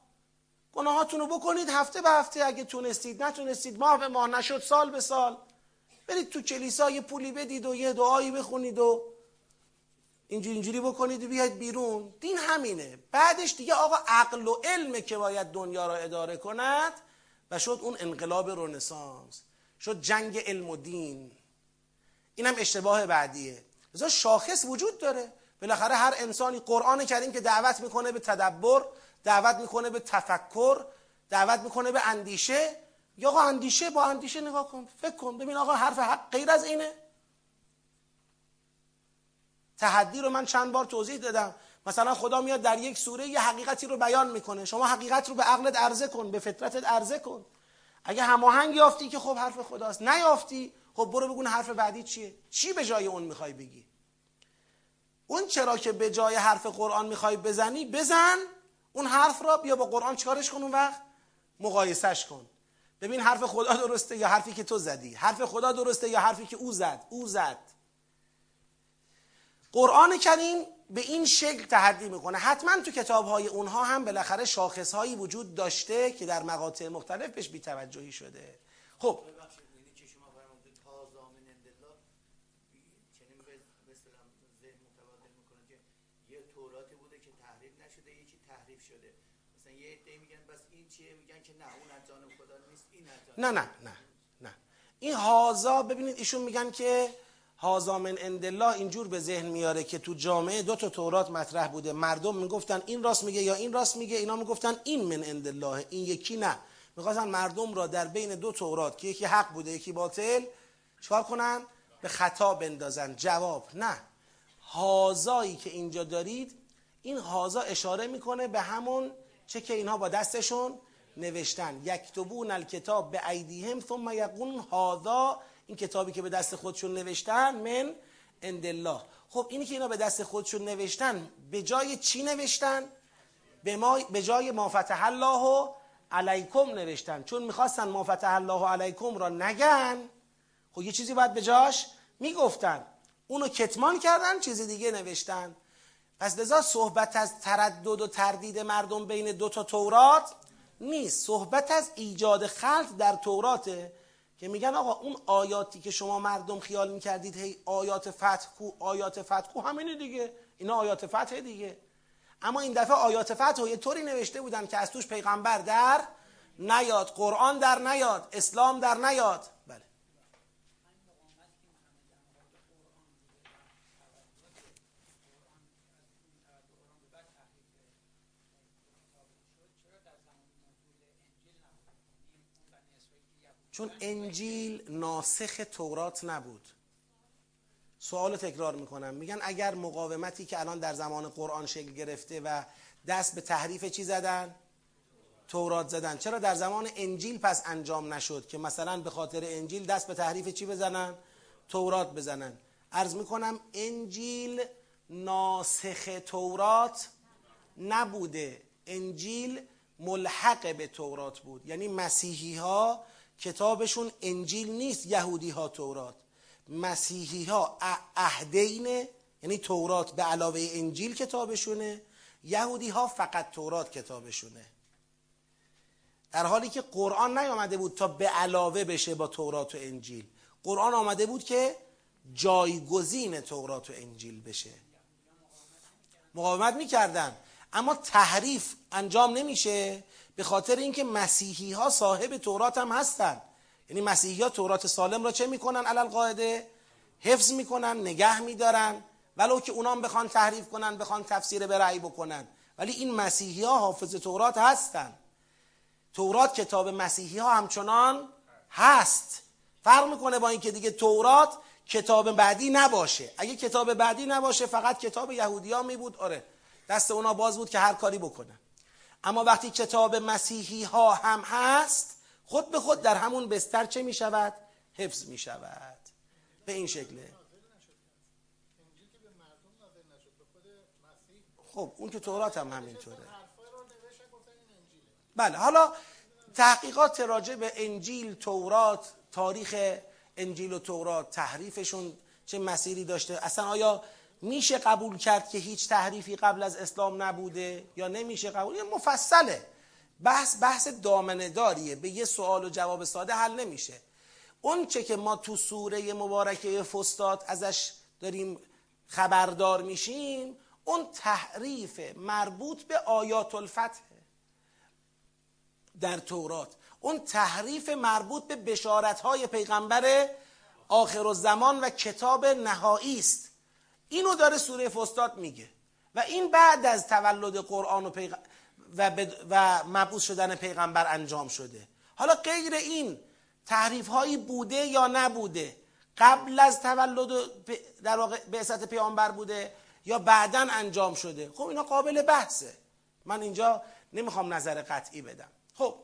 گناهاتون رو بکنید هفته به هفته. اگه تونستید نتونستید ماه به ماه نشد سال به سال. برید تو کلیسا یه پولی بدید و یه دعایی بخونید و اینجوری اینجوری بکنید و بیاید بیرون. دین همینه. بعدش دیگه آقا عقل و علمه که باید دنیا را اداره کند و شد اون انقلاب رنسانس. شد جنگ علم و دین. اینم اشتباه بعدیه. لذا شاخص وجود داره. بالاخره هر انسانی قرآن کریم که دعوت می‌کنه به تدبر دعوت می‌کنه به تفکر دعوت می‌کنه به اندیشه یا آقا اندیشه با اندیشه نگاه کن فکر کن ببین آقا حرف حق غیر از اینه. تحدی رو من چند بار توضیح دادم. مثلا خدا میاد در یک سوره یه حقیقتی رو بیان می‌کنه. شما حقیقت رو به عقلت عرضه کن به فطرتت عرضه کن. اگه هماهنگ یافتی که خب حرف خداست نیافتی خب برو بگون حرف بعدی چیه؟ چی به جای اون می‌خوای بگی؟ اون چرا که به جای حرف قرآن می‌خوای بزنی بزن. اون حرف را بیا با قرآن چیکارش کن اون وقت؟ مقایسش کن. ببین حرف خدا درسته یا حرفی که تو زدی. حرف خدا درسته یا حرفی که او زد؟ او زد. قرآن کریم به این شکل تحدی می‌کنه. حتما تو کتاب های اونها هم بالاخره شاخص هایی وجود داشته که در مقاطع مختلف بهش بیتوجهی شده. خب نه نه نه نه. این هازا ببینید ایشون میگن که هازا من الله اینجور به ذهن میاره که تو جامعه دو تا تورات مطرح بوده. مردم می‌گفتن این راست میگه یا این راست میگه. اینا می‌گفتن این من الله این یکی نه. می‌خواستن مردم را در بین دو تورات که یکی حق بوده یکی باطل چکار کنن؟ به خطا بندازن. جواب نه. هازایی که اینجا دارید این هازا اشاره می‌کنه به همون چه که اینها با دستشون نوشتن. یکتبون الکتاب به ایدیهم ثم یقون هاذا این کتابی که به دست خودشون نوشتن من عند الله. خب اینی که اینا به دست خودشون نوشتن به جای چی نوشتن؟ به, ما به جای ما فتح الله علیکم نوشتن. چون می‌خواستن ما فتح الله علیکم را نگن خب یه چیزی باید به جاش می‌گفتن. اونو کتمان کردن چیزی دیگه نوشتن. پس لذا صحبت از تردد و تردید مردم بین دو تا تورات نیست. صحبت از ایجاد خلط در توراته که میگن آقا اون آیاتی که شما مردم خیال می‌کردید هی آیات فتح کو آیات فتح کو همینه دیگه. اینا آیات فتح دیگه. اما این دفعه آیات فتح یه طوری نوشته بودن که از توش پیغمبر در نیاد قرآن در نیاد اسلام در نیاد بله چون انجیل ناسخ تورات نبود. سوال تکرار می‌کنم. میگن اگر مقاومتی که الان در زمان قرآن شکل گرفته و دست به تحریف چی زدن؟ تورات زدن. چرا در زمان انجیل پس انجام نشد که مثلا به خاطر انجیل دست به تحریف چی بزنن؟ تورات بزنن. ارز می‌کنم انجیل ناسخ تورات نبوده. انجیل ملحق به تورات بود. یعنی مسیحی ها کتابشون انجیل نیست یهودی ها تورات مسیحی ها یعنی تورات به علاوه انجیل کتابشونه یهودی ها فقط تورات کتابشونه. در حالی که قرآن نیامده بود تا به علاوه بشه با تورات و انجیل. قرآن آمده بود که جایگزین تورات و انجیل بشه. مقاومت می‌کردن. اما تحریف انجام نمیشه. به خاطر اینکه مسیحی ها صاحب تورات هم هستن یعنی مسیحی ها تورات سالم را چه می‌کنن؟ علل قاعده حفظ می‌کنن نگه میدارن. ولو که اونام بخوان تحریف کنن بخوان تفسیر به بکنن. ولی این مسیحی ها حافظ تورات هستن. تورات کتاب مسیحی ها همچنان هست. فرق می‌کنه با اینکه دیگه تورات کتاب بعدی نباشه. اگه کتاب بعدی نباشه فقط کتاب یهودی ها می بود آره دست اونا باز بود که هر کاری بکنن. اما وقتی کتاب مسیحی ها هم هست خود به خود در همون بستر چه می شود؟ حفظ می شود. به این شکله. خب اون که تورات هم همینطوره. بله حالا تحقیقات راجع به انجیل تورات تاریخ انجیل و تورات تحریفشون چه مسیری داشته؟ اصلا آیا میشه قبول کرد که هیچ تحریفی قبل از اسلام نبوده یا نمیشه قبول؟ یه مفصله. بحث بحث دامنه داریه به یه سوال و جواب ساده حل نمیشه. اون چه که ما تو سوره مبارکه فستاد ازش داریم خبردار میشیم اون تحریف مربوط به آیات الفتح در تورات. اون تحریف مربوط به بشارت های پیغمبر آخر و و کتاب نهایی است. اینو داره سوره فستاد میگه. و این بعد از تولد قرآن و, پیغ... و, و مبعوث شدن پیغمبر انجام شده. حالا غیر این تحریف هایی بوده یا نبوده؟ قبل از تولد در واقع بعثت پیامبر بوده یا بعدا انجام شده؟ خب اینا قابل بحثه. من اینجا نمی‌خوام نظر قطعی بدم. خب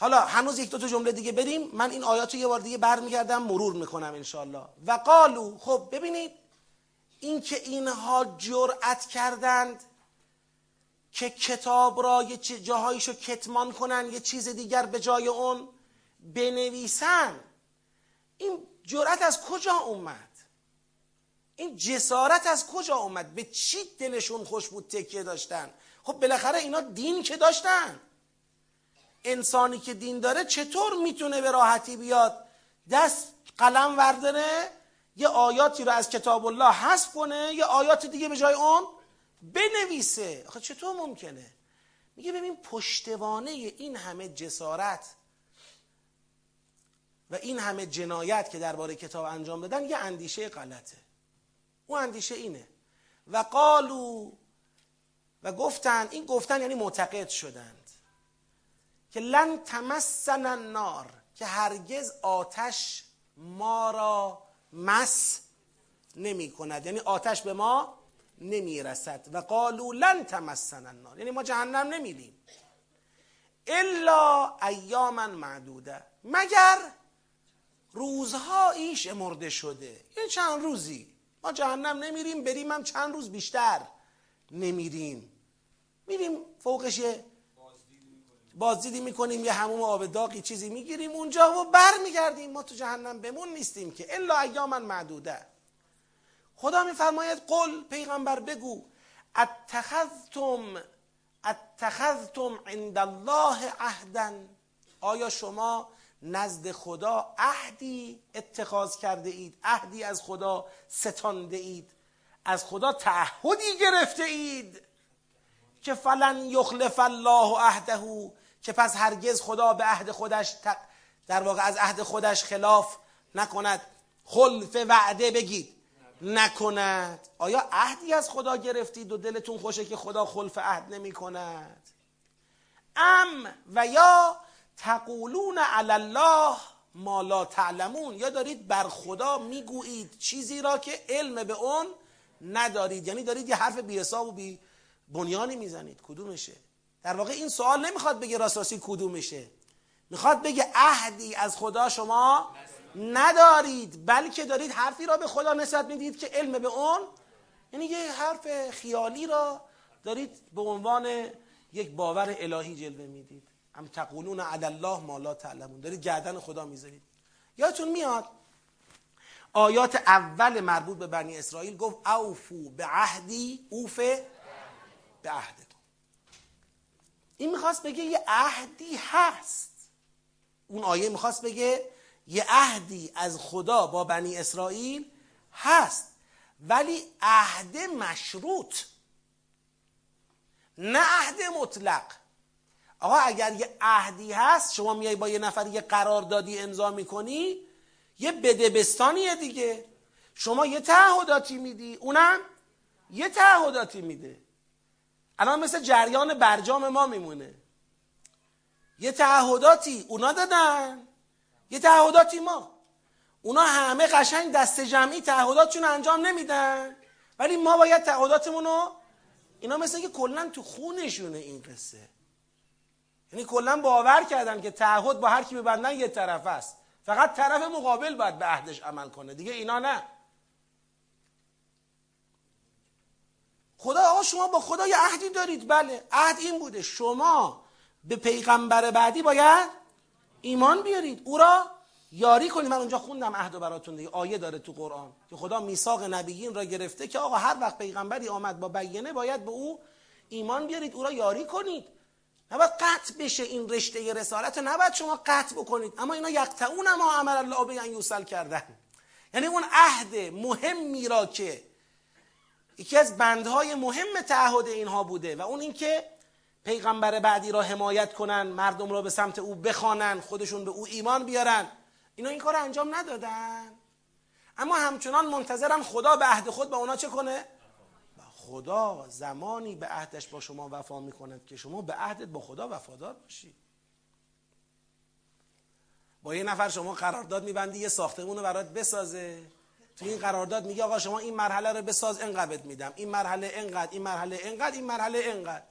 حالا هنوز یک دو تا جمله دیگه بریم. من این آیات رو یه بار دیگه برمیگردم مرور می‌کنم انشالله و قالو خب ببینید اینکه اینها جرأت کردند که کتاب را یه جاهایش رو کتمان کنن یه چیز دیگر به جای اون بنویسن. این جرأت از کجا اومد؟ این جسارت از کجا اومد؟ به چی دلشون خوش بود تکیه داشتن؟ خب بالاخره اینا دین که داشتن. انسانی که دین داره چطور می‌تونه به راحتی بیاد؟ دست قلم ورداره یه آیاتی رو از کتاب الله حذف کنه یه آیات دیگه به جای اون بنویسه. آخه چطور ممکنه؟ میگه ببین پشتوانه این همه جسارت و این همه جنایت که درباره کتاب انجام دادن یه اندیشه غلطه. اون اندیشه اینه. و قالو و گفتن این گفتن یعنی معتقد شدند که لن تمسن النار که هرگز آتش ما را مس نمی کند یعنی آتش به ما نمی رسد و قالو لن تمسن النار. یعنی ما جهنم نمیریم الا ایاما معدوده. مگر روزهایی شمرده شده؟ یه چند روزی. ما جهنم نمیریم بریم هم چند روز بیشتر نمیریم. میریم فوقش بازدیدی می‌کنیم یه هموم آب داغی چیزی می‌گیریم. اونجا و بر میگردیم ما تو جهنم بمون نیستیم که. الا ایاما معدوده. خدا میفرماید قل پیغمبر بگو اتخذتم اتخذتم عند الله عهدا. آیا شما نزد خدا عهدی اتخاذ کرده اید؟ عهدی از خدا ستانده اید؟ از خدا تعهدی گرفته اید؟ که فلن یخلف الله عهده. که پس هرگز خدا به عهد خودش در واقع از عهد خودش خلاف نکند. خلف وعده بگید. نکند. آیا عهدی از خدا گرفتید و دلتون خوشه که خدا خلف عهد نمی کند ام و یا تقولون علی الله ما لا تعلمون. یا دارید بر خدا می‌گویید چیزی را که علم به اون ندارید. یعنی دارید یه حرف بی حساب و بی بنیانی می‌زنید. کدومشه؟ در واقع این سوال نمی‌خواد بگه راستاسی کدومشه. می‌خواد بگه عهدی از خدا شما ندارید بلکه دارید حرفی را به خدا نسبت می‌دید که علم به اون. یعنی یه حرف خیالی را دارید به عنوان یک باور الهی جلوه می‌دید. هم تقولون علی الله ما لا تعلمون. دارید گردن خدا می‌ذارید. یادتون میاد؟ آیات اول مربوط به بنی اسرائیل گفت اوفو به عهدی اوفه به عهدکم. این می‌خواست بگه یه عهدی هست. اون آیه می‌خواست بگه یه عهدی از خدا با بنی اسرائیل هست. ولی عهد مشروط نه عهد مطلق. آقا اگر یه عهدی هست شما میای با یه نفر یه قراردادی امضا می‌کنی یه بدبستانیه دیگه. شما یه تعهداتی میدی اونم یه تعهداتی میده. الان مثل جریان برجام ما میمونه. یه تعهداتی اونا دادن. یه تعهداتی ما. اونا همه قشنگ دست جمعی تعهداتشون انجام نمیدن. ولی ما باید تعهداتمون رو اینا مثل که کلا تو خونشونه این قصه. یعنی کلا باور کردن که تعهد با هر کی ببندن یه طرف است. فقط طرف مقابل باید به عهدش عمل کنه. دیگه اینا نه. خدا آقا شما با خدا یه عهدی دارید. بله عهد این بوده. شما به پیغمبر بعدی باید ایمان بیارید. او را یاری کنید. من اونجا خوندم عهد براتون دیگه. آیه داره تو قرآن که خدا میثاق نبیین را گرفته که آقا هر وقت پیغمبری آمد با بیانه باید به او ایمان بیارید. او را یاری کنید. نباید قطع بشه این رشته رسالت رو. نباید شما قطع بکنید. اما اینا یقطعون ما عمل الله به یوسل کردن. یعنی اون عهد مهمی را که یکی از بندهای مهم تعهد اینها بوده و اون اینکه پیغمبر بعدی را حمایت کنن مردم را به سمت او بخوانن خودشون به او ایمان بیارن اینا این کار انجام ندادن. اما همچنان منتظرن خدا به عهد خود به اونا چه کنه؟ خدا. زمانی به عهدش با شما وفا می‌کند که شما به عهدت با خدا وفادار باشید با یه نفر شما قرارداد میبندی یه ساختمون رو برات بسازه. تو این قرارداد میگه آقا شما این مرحله رو بساز انقدر میدم. این مرحله انقدر این مرحله انقدر این مرحله انقدر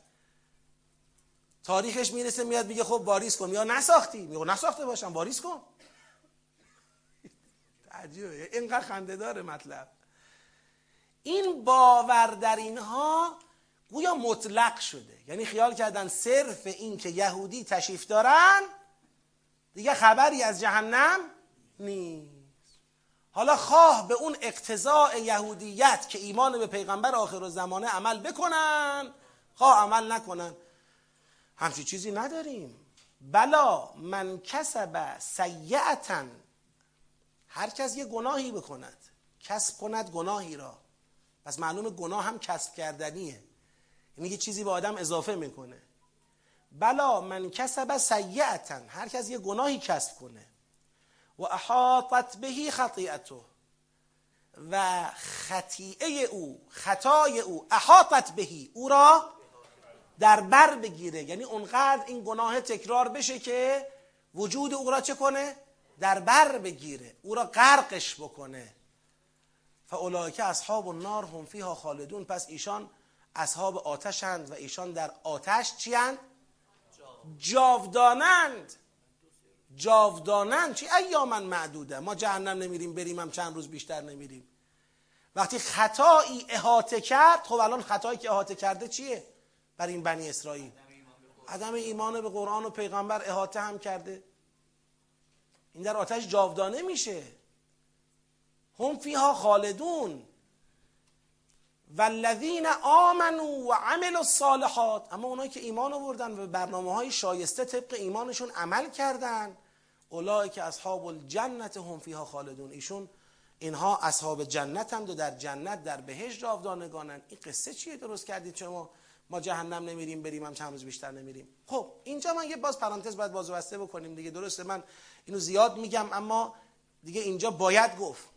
تاریخش می‌رسه میاد میگه خب واریس کن. یا نساختی. میگه نساخته باشم واریس کن. عجیبه اینقدر خنده داره مطلب. این باور در اینها گویا مطلق شده. یعنی خیال کردن صرف این که یهودی تشریف دارن دیگه خبری از جهنم نیست. حالا خواه به اون اقتضاع یهودیت که ایمان به پیغمبر آخر زمانه عمل بکنن. خواه عمل نکنن. همچی چیزی نداریم. بلا من کسب سیعتا هر کس یه گناهی بکند. کسب کند گناهی را. پس معلوم گناه هم کسب کردنیه. یعنی یه چیزی به آدم اضافه می‌کنه. بلا من کسب سیعتا هر کس یه گناهی کسب کنه. و احاطت بهی خطیعته و خطیعه او خطای او احاطت بهی. او را در بر بگیره. یعنی اونقدر این گناه تکرار بشه که وجود او را چه کنه؟ در بر بگیره. او را غرقش بکنه. فاولئک اصحاب النار هم فیها خالدون. پس ایشان اصحاب آتشند و ایشان در آتش چیند جاودانند. جاودانند چی؟ ایامن معدوده. ما جهنم نمیریم بریم هم چند روز بیشتر نمیریم. وقتی خطایی احاطه کرد خب الان خطایی که احاطه کرده چیه؟ بر این بنی اسرائیل. عدم ایمان به قرآن و پیغمبر احاطه هم کرده. این در آتش جاودانه میشه. هم فیها خالدون. والذین آمنوا و عملوا الصالحات اما اونایی که ایمان آوردن و برنامه های شایسته طبق ایمانشون عمل کردن اولایی که اصحاب الجنت هم فیها خالدون. ایشون اینها اصحاب جنت هم و در جنت در بهشت جاودانگانن این قصه چیه درست کردید شما؟ ما جهنم نمیریم بریم هم چند روز بیشتر نمیریم. خب اینجا من یه باز پرانتز باید باز بسته بکنیم دیگه. درسته من اینو زیاد میگم اما دیگه اینجا باید گفت.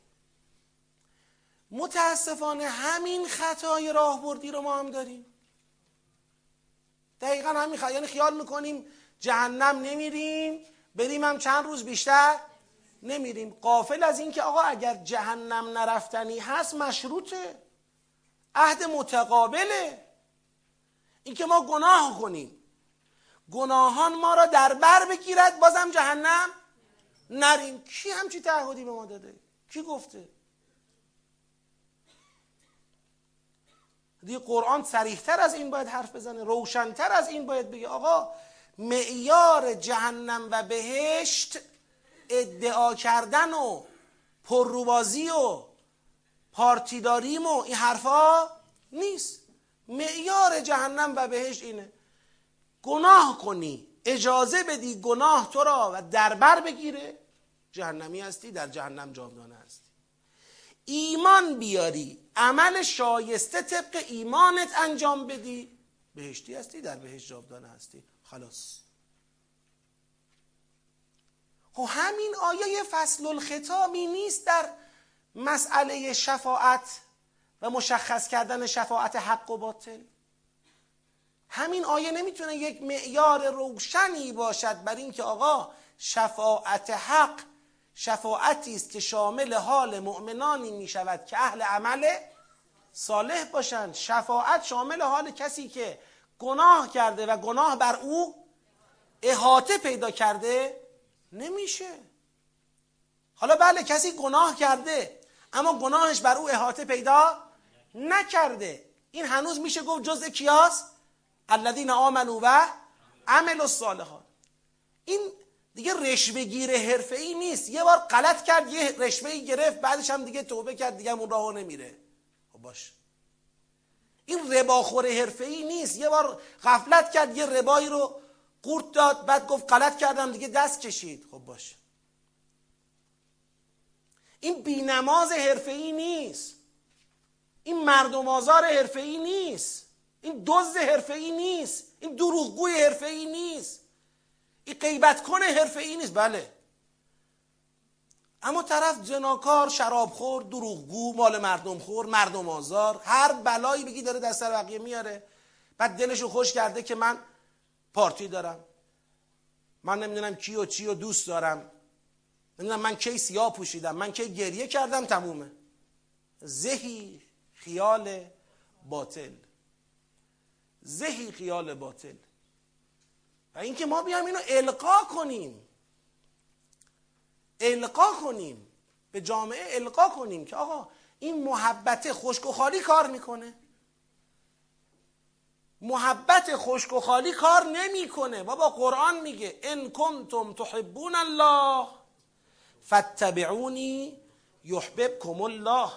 متاسفانه همین خطای راهبردی رو ما هم داریم. دقیقا همین خطا یعنی خیال می‌کنیم جهنم نمیریم بریم هم چند روز بیشتر نمیریم. قافل از اینکه آقا اگر جهنم نرفتنی هست مشروطه. عهد متقابله. اینکه ما گناه کنیم. گناهان ما را در بر بگیرد بازم جهنم نریم. کی همچی تعهدی به ما داده؟ کی گفته؟ دیگه قرآن سریحتر از این باید حرف بزنه روشنتر از این باید بگه. آقا معیار جهنم و بهشت ادعا کردن و پرروبازی و پارتیداریم و این حرفا نیست. معیار جهنم و بهشت اینه. گناه کنی اجازه بدی گناه تو را و دربر بگیره. جهنمی هستی در جهنم جاودانه هستی. ایمان بیاری عمل شایسته طبق ایمانت انجام بدی. بهشتی هستی در بهشت جاودانه هستی. خلاص. خب همین آیه فصل الختامی نیست در مسئله شفاعت و مشخص کردن شفاعت حق و باطل. همین آیه نمی‌تونه یک معیار روشنی باشد بر اینکه آقا شفاعت حق شفاعتی است که شامل حال مؤمنانی می شود که اهل عمل صالح باشند. شفاعت شامل حال کسی که گناه کرده و گناه بر او احاطه پیدا کرده نمیشه. حالا بله کسی گناه کرده اما گناهش بر او احاطه پیدا نکرده. این هنوز میشه گفت جزء کیاس؟ الذین آمنوا و عمل الصالحات. این دیگه رشوه گیر حرفه ای نیست. یه بار غلط کرد یه رشوه گرفت بعدش هم دیگه توبه کرد دیگه اون راهو نمیره. خب باش. این رباخور حرفه ای نیست. یه بار غفلت کرد یه ربایی رو قورت داد بعد گفت غلط کردم دیگه دست کشید. خب باش. این بینماز حرفه ای نیست. این مردم آزار حرفه ای نیست. این دزد حرفه ای نیست. این دروغگوی حرفه ای نیست. این غیبت کنه حرفه ای نیست. بله. اما طرف جناکار شرابخور دروغگو مال مردم خور مردم آزار هر بلایی بگی داره دست سر بقیه میاره. بعد دلشو خوش کرده که من پارتی دارم. من نمی‌دونم کی و چی و دوست دارم. نمی‌دونم من کی سیاه پوشیدم. من کی گریه کردم تمومه. زهی خیال باطل. زهی خیال باطل. و اینکه ما بیام اینو القا کنیم. القا کنیم. به جامعه القا کنیم که آقا این محبت خشک و خالی کار می‌کنه. محبت خشک و خالی کار نمی‌کنه. بابا قرآن میگه ان کنتم تحبون الله فاتبعونی یحببکم الله.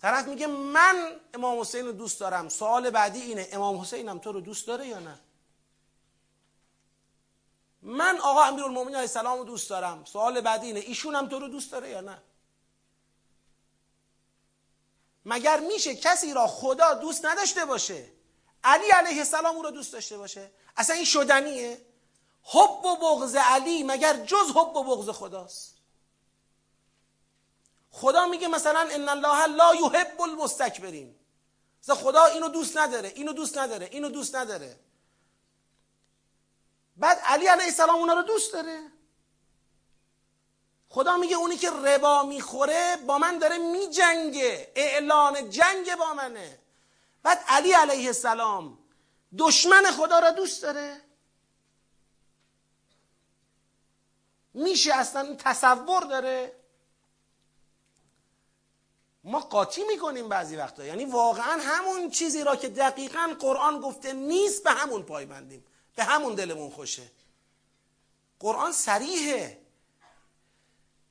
طرف میگه من امام حسین رو دوست دارم. سوال بعدی اینه امام حسین هم تو رو دوست داره یا نه؟ من آقا امیرالمومنین علیه السلام رو دوست دارم. سوال بعدی اینه ایشون هم تو رو دوست داره یا نه؟ مگر میشه کسی را خدا دوست نداشته باشه؟ علی علیه السلام او رو دوست داشته باشه؟ اصلا این شدنیه؟ حب و بغض علی مگر جز حب و بغض خداست؟ خدا میگه مثلا ان الله لا یحب المستکبرین. خدا اینو دوست نداره اینو دوست نداره اینو دوست نداره. بعد علی علیه السلام اونا رو دوست داره. خدا میگه اونی که ربا می‌خوره با من داره میجنگه. اعلان جنگ با منه. بعد علی علیه السلام دشمن خدا را دوست داره. میشه اصلا تصور داره. ما قاطی می‌کنیم بعضی وقتا. یعنی واقعا همون چیزی را که دقیقا قرآن گفته نیست به همون پایبندیم. به همون دلمون خوشه. قرآن سریحه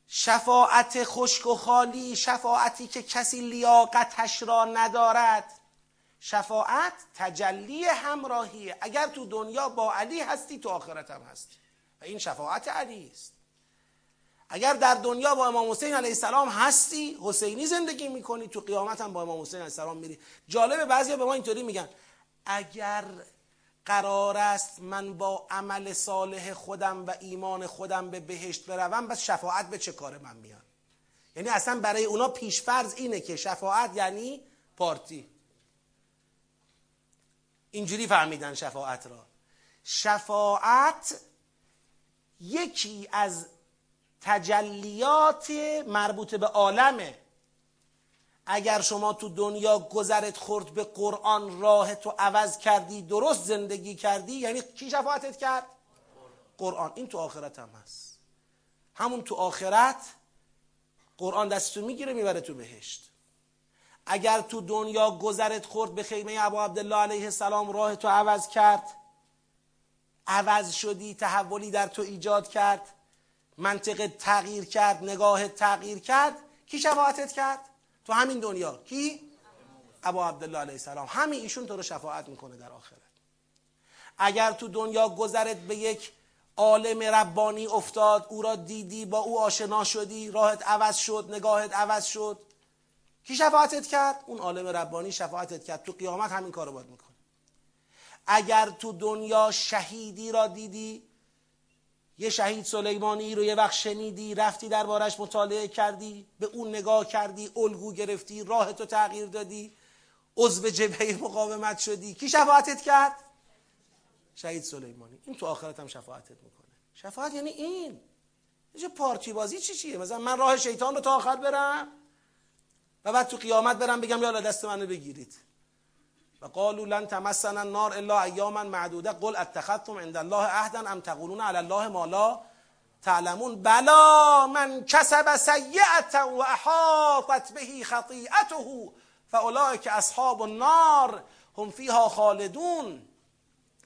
شفاعت خشک و خالی شفاعتی که کسی لیاقتش را ندارد. شفاعت تجلی همراهیه اگر تو دنیا با علی هستی تو آخرت هم هستی. و این شفاعت علی است. اگر در دنیا با امام حسین علیه السلام هستی حسینی زندگی می‌کنی تو قیامت هم با امام حسین علیه السلام میری. جالبه بعضی به ما اینطوری میگن اگر قرار است من با عمل صالح خودم و ایمان خودم به بهشت بروم بس شفاعت به چه کار من میاد؟ یعنی اصلا برای اونا پیشفرض اینه که شفاعت یعنی پارتی. اینجوری فهمیدن شفاعت را. شفاعت یکی از تجلیات مربوط به عالمه. اگر شما تو دنیا گذرت خورد به قرآن راه تو عوض کردی درست زندگی کردی یعنی کی شفاعتت کرد؟ قرآن. این تو آخرت هم هست. همون تو آخرت قرآن دستتو می‌گیره می‌بره تو بهشت. اگر تو دنیا گذرت خورد به خیمه ابو عبدالله علیه السلام راه تو عوض کرد عوض شدی تحولی در تو ایجاد کرد منطقه تغییر کرد نگاه تغییر کرد کی شفاعتت کرد؟ تو همین دنیا. کی؟ ابو عبدالله علیه السلام. همین ایشون تو رو شفاعت می‌کنه در آخرت. اگر تو دنیا گذرت به یک عالم ربانی افتاد او را دیدی با او آشنا شدی راهت عوض شد نگاهت عوض شد کی شفاعتت کرد؟ اون عالم ربانی شفاعتت کرد. تو قیامت همین کارو باید می‌کنه اگر تو دنیا شهیدی را دیدی یه شهید سلیمانی رو یه وقت شنیدی رفتی دربارش مطالعه کردی به اون نگاه کردی الگو گرفتی راه تو تغییر دادی عضو جبهه مقاومت شدی. کی شفاعتت کرد؟ شهید سلیمانی. این تو آخرت هم شفاعتت می‌کنه. شفاعت یعنی این. چه پارتی بازی چی چیه؟ مثلا من راه شیطان رو تا آخر برم و بعد تو قیامت برم بگم یالا دست منو بگیرید. و قالوا لن تمسنا النار الا ایاما معدوده قل اتخذتم عند الله عهدا ام تقولون علی الله ما لا تعلمون؟ بلا من کسب سیئه و احاطت به خطیئته فاولئک اصحاب النار هم فیها خالدون.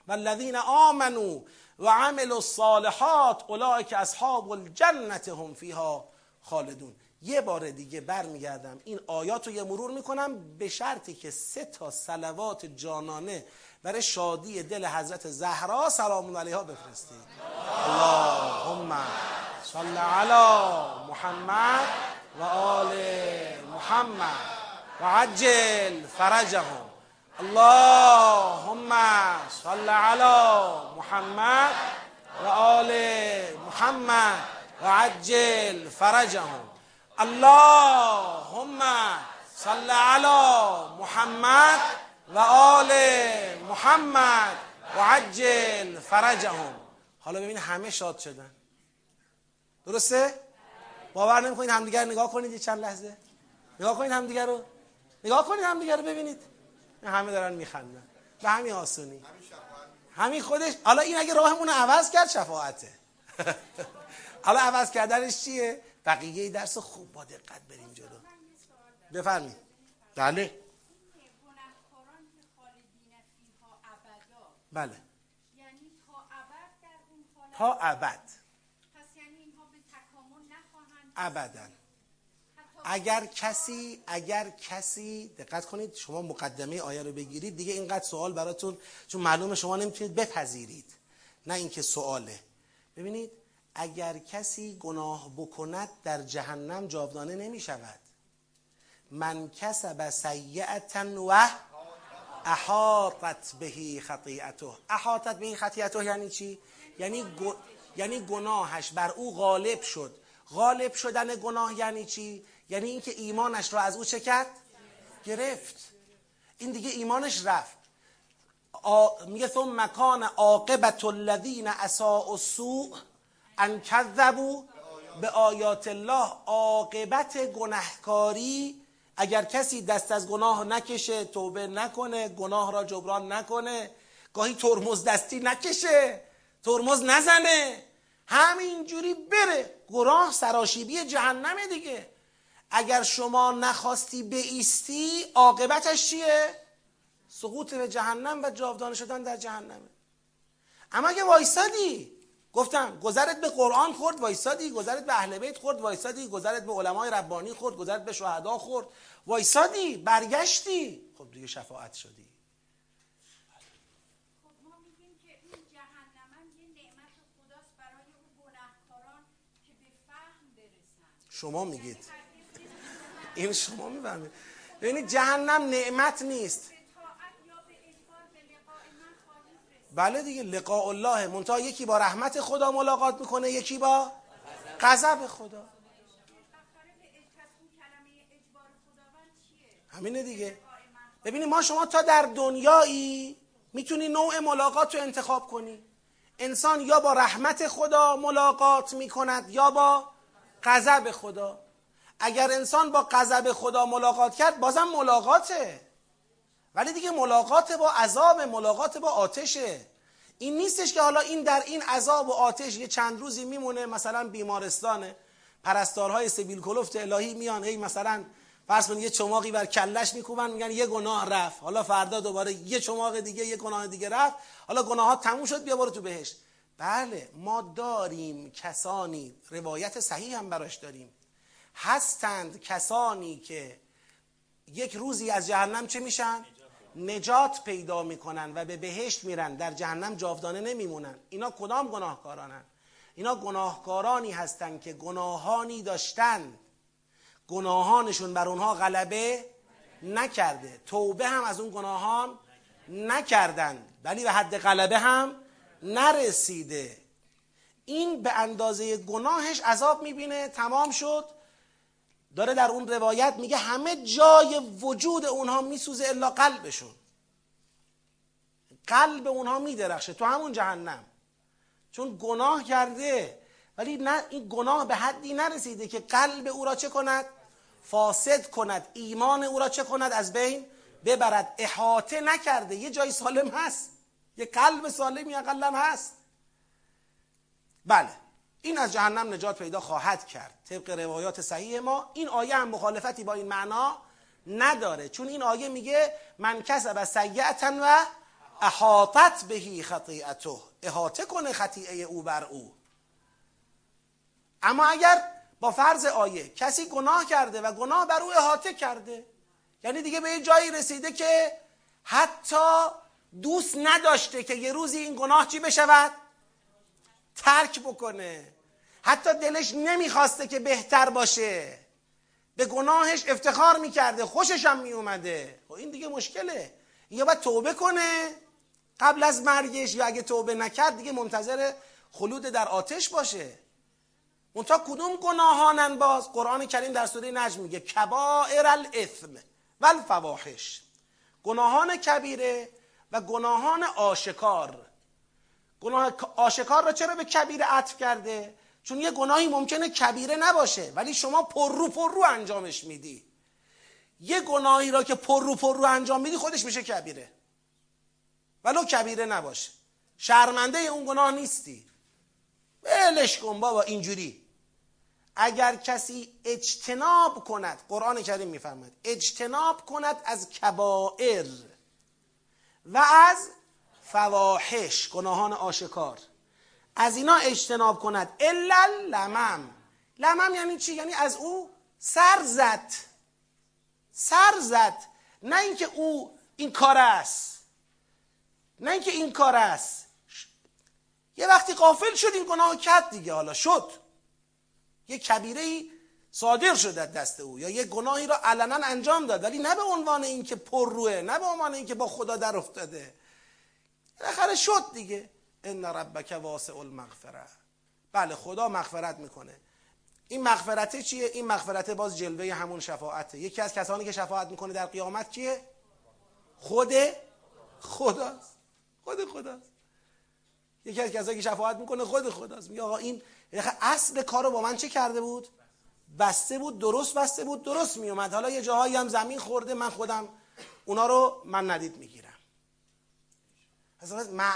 والذین آمنوا و عملوا الصالحات اولئک اصحاب الجنه هم فیها خالدون. یه بار دیگه برمیگردم. این آیات رو یه مرور می‌کنم به شرطی که سه تا سلوات جانانه برای شادی دل حضرت زهرا سلام علیها بفرستید. اللهم صل علی محمد و آل محمد و عجل فرجهم. اللهم صل علی محمد و آل محمد و عجل فرجهم. اللهم صل علی محمد و آل محمد و عجل فرجهم. حالا ببین همه شاد شدن. درسته؟ باور نمی‌کنید همدیگر نگاه کنید یه چند لحظه. نگاه کنید همدیگر رو. نگاه کنید همدیگر رو ببینید. همه دارن میخندن. به همین آسونی. همین خودش. حالا این اگه راهمون عوض کرد شفاعته. حالا عوض کردنش چیه؟ بقیه درس خوب با دقت بریم جلو. بفرمایید. بله. بله. یعنی تا ابد در اون تا ابد. پس یعنی اینها به تکامل نخواهند ابدا. اگر کسی اگر کسی دقت کنید شما مقدمه آیه رو بگیرید دیگه اینقدر سوال براتون چون معلومه شما نمی‌تونید بپذیرید. نه اینکه سواله. ببینید اگر کسی گناه بکند در جهنم جاودانه نمی شود من کسب سیعتا و احاطت بهی خطیعته احاطت بهی خطیعته یعنی چی؟ یعنی, یعنی گناهش بر او غالب شد غالب شدن گناه یعنی چی؟ یعنی اینکه ایمانش رو از او چه؟ گرفت این دیگه ایمانش رفت میگه ثم مکان عاقبت الذین اساء السوء ان کذبو به آیات الله عاقبت گناهکاری. اگر کسی دست از گناه نکشه توبه نکنه گناه را جبران نکنه. گاهی ترمز دستی نکشه ترمز نزنه. همینجوری بره. گناه سراشیبی جهنمه دیگه. اگر شما نخواستی بیستی عاقبتش چیه؟ سقوط به جهنم و جاودانه شدن در جهنمه. اما اگه وایستادی گفتم گذرت به قرآن خورد وایسادی. گذرت به اهل بیت خورد وایسادی. گذرت به علمای ربانی خورد گذرت به شهدا خورد. وایسادی برگشتی. خب دیگه شفاعت شدی. شما میگید. این شما می‌فهمید. ببینید جهنم نعمت نیست. بله دیگه لقاء الله. منتها یکی با رحمت خدا ملاقات می‌کنه یکی با غضب خدا. همینه دیگه. ببینید ما شما تا در دنیایی می‌تونی نوع ملاقات رو انتخاب کنی. انسان یا با رحمت خدا ملاقات می‌کند یا با غضب خدا. اگر انسان با غضب خدا ملاقات کرد بازم ملاقاته. ولی دیگه ملاقات با عذاب ملاقات با آتشه. این نیستش که حالا این در این عذاب و آتش یه چند روزی میمونه مثلا بیمارستانه. پرستارهای سبیل کلفت الهی میان هی مثلا فرض کنید یه چماقی بر کلش میکوبن میگن یه گناه رفت. حالا فردا دوباره یه چماق دیگه یه گناه دیگه رفت. حالا گناهات تموم شد بیا برو تو بهشت. بله ما داریم کسانی روایت صحیح هم براش داریم. هستند کسانی که یک روزی از جهنم چه میشن؟ نجات پیدا می‌کنن و به بهشت میرن در جهنم جاودانه نمیمونن. اینا کدام گناهکارانن؟ اینا گناهکارانی هستند که گناهانی داشتن. گناهانشون بر اونها غلبه نکرده. توبه هم از اون گناهان نکردند ولی به حد غلبه هم نرسیده. این به اندازه گناهش عذاب می‌بینه تمام شد. داره در اون روایت میگه همه جای وجود اونها میسوزه الا قلبشون. قلب اونها میدرخشه تو همون جهنم. چون گناه کرده ولی نه این گناه به حدی نرسیده که قلب او را چه کند؟ فاسد کند. ایمان او را چه کند؟ از بین ببرد. احاطه نکرده. یه جای سالم هست. یه قلب سالمی اقلا هست. بله. این از جهنم نجات پیدا خواهد کرد. طبق روایات صحیح ما این آیه هم مخالفتی با این معنا نداره. چون این آیه میگه من کسب سیعتا و احاطت بهی خطیعته احاطه کنه خطیعه او بر او. اما اگر با فرض آیه کسی گناه کرده و گناه بر او احاطه کرده یعنی دیگه به یه جایی رسیده که حتی دوست نداشته که یه روزی این گناه چی بشود؟ ترک بکنه. حتی دلش نمی‌خواسته که بهتر باشه. به گناهش افتخار می‌کرده. خوشش هم میومده. خب این دیگه مشکله. یا باید توبه کنه قبل از مرگش یا اگه توبه نکرد دیگه منتظر خلود در آتش باشه. منتها کدوم گناهانن باز؟ قرآن کریم در سوره نجم میگه کبائر الاثم و الفواحش گناهان کبیره و گناهان آشکار. گناه آشکار را چرا به کبیره عطف کرده؟ چون یه گناهی ممکنه کبیره نباشه ولی شما پر رو پر رو انجامش میدی. یه گناهی را که پر رو پر رو انجام میدی خودش میشه کبیره. ولو کبیره نباشه. شرمنده اون گناه نیستی. ولش کن بابا اینجوری. اگر کسی اجتناب کند قرآن کریم میفرماید اجتناب کند از کبائر و از فواحش گناهان آشکار. از اینا اجتناب کند. الا لمم. لمم یعنی چی؟ یعنی از او سر زد. سر زد. نه اینکه او این کار است. نه اینکه این کار است. یه وقتی قافل شد این گناه کرد دیگه حالا شد. یه کبیره ای صادر شده دست او یا یه گناهی را علنا انجام داد. ولی نه به عنوان اینکه پر روه نه به عنوان اینکه با خدا در افتاده. بالاخره شد دیگه. ان ربک واسع المغفره. بله خدا مغفرت می‌کنه. این مغفرته چیه؟ این مغفرته باز جلوه همون شفاعته. یکی از کسانی که شفاعت می‌کنه در قیامت کیه؟ خود خداست. خود خداست. یکی از کسانی که شفاعت می‌کنه خود خداست. میگه آقا این اصل کار رو با من چه کرده بود؟ بسته بود درست بسته بود درست میومد حالا یه جاهایی هم زمین خورده من خودم اونا رو من ندید می‌گیرم.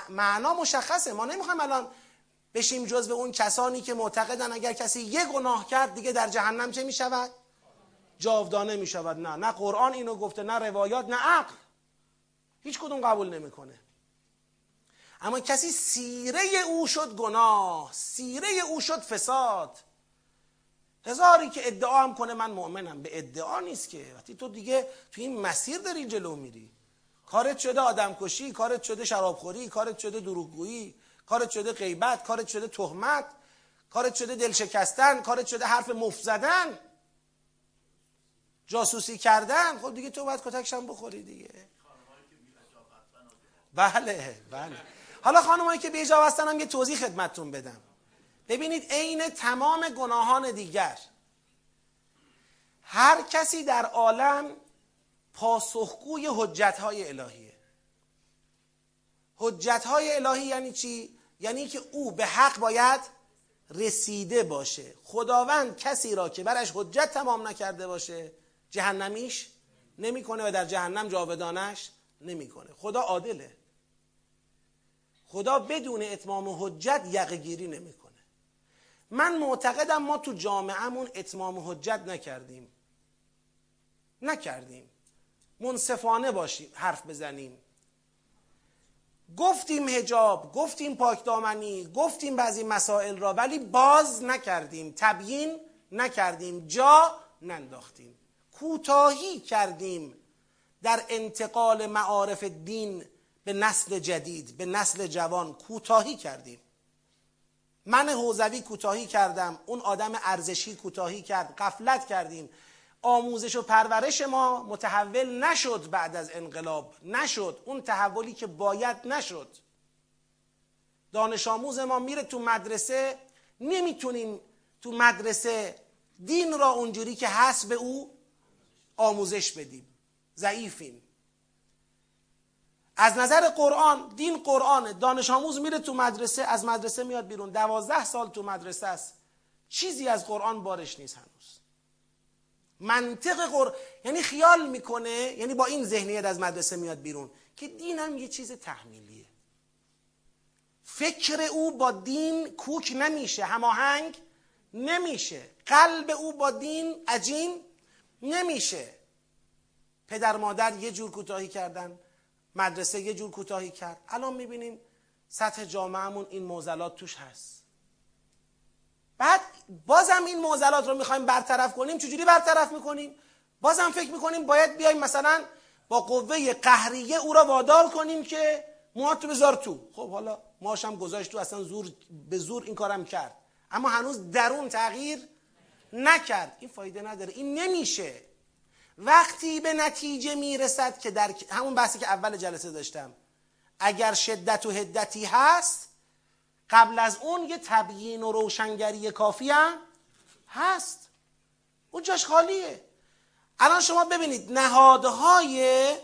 معنا مشخصه. ما نمی‌خوایم الان بشیم جز اون کسانی که معتقدن اگر کسی یه گناه کرد دیگه در جهنم چه می‌شود؟ جاودانه می‌شود. نه نه قرآن اینو گفته نه روایات نه عقل. هیچ کدوم قبول نمی‌کنه. اما کسی سیره او شد گناه سیره او شد فساد. هزاری که ادعا هم کنه من مؤمنم. به ادعا نیست که. وقتی تو دیگه تو این مسیر داری جلو میری. کارت شده آدم کشی کارت شده شرابخوری کارت شده دروغگویی کارت شده غیبت کارت شده تهمت کارت شده دل شکستن کارت شده حرف مفت زدن. جاسوسی کردن. خب دیگه تو باید کتکشم بخوری دیگه. بله بله. حالا خانمایی که بیجا هستن هم یه توضیح خدمتتون بدم. ببینید عین تمام گناهان دیگر هر کسی در عالم پاسخگوی حجت های الهیه. حجت های الهی یعنی چی؟ یعنی که او به حق باید رسیده باشه. خداوند کسی را که برش حجت تمام نکرده باشه جهنمیش نمی‌کنه و در جهنم جاودانش نمی‌کنه. خدا عادله. خدا بدون اتمام حجت یقه گیری نمی‌کنه. من معتقدم ما تو جامعهمون اتمام حجت نکردیم. نکردیم. منصفانه باشیم حرف بزنیم. گفتیم هجاب گفتیم پاکدامنی گفتیم بعضی مسائل را ولی باز نکردیم تبیین نکردیم جا ننداختیم. کوتاهی کردیم در انتقال معارف دین به نسل جدید به نسل جوان کوتاهی کردیم. من حوزوی کوتاهی کردم اون آدم ارزشی کوتاهی کرد قفلت کردیم. آموزش و پرورش ما متحول نشد بعد از انقلاب. نشد. اون تحولی که باید نشد. دانش آموز ما میره تو مدرسه. نمی‌تونیم تو مدرسه دین را اونجوری که هست به او آموزش بدیم. ضعیفیم. از نظر قرآن دین قرآنه دانش آموز میره تو مدرسه از مدرسه میاد بیرون. دوازده سال تو مدرسه است. چیزی از قرآن بارش نیست هنوز. منطق قر... یعنی خیال می‌کنه یعنی با این ذهنیت از مدرسه میاد بیرون که دین هم یه چیز تحمیلیه. فکر او با دین کوک نمیشه هماهنگ نمیشه. قلب او با دین عجین نمیشه. پدر مادر یه جور کوتاهی کردن مدرسه یه جور کوتاهی کرد. الان می‌بینیم سطح جامعهمون این موزلات توش هست. بعد بازم این معضلات رو می‌خوایم برطرف کنیم چجوری برطرف می‌کنیم؟ بازم فکر می‌کنیم باید بیایم مثلا با قوه قهریه او را وادار کنیم که موهاتو بذار تو. خب حالا ماشم گذاشت تو اصلا زور به زور این کارم کرد. اما هنوز درون تغییر نکرد. این فایده نداره. این نمیشه. وقتی به نتیجه می‌رسد که در همون بحثی که اول جلسه داشتم. اگر شدت و هدتی هست قبل از اون یه تبیین و روشنگری کافی هم هست. اون جاش خالیه. الان شما ببینید نهادهای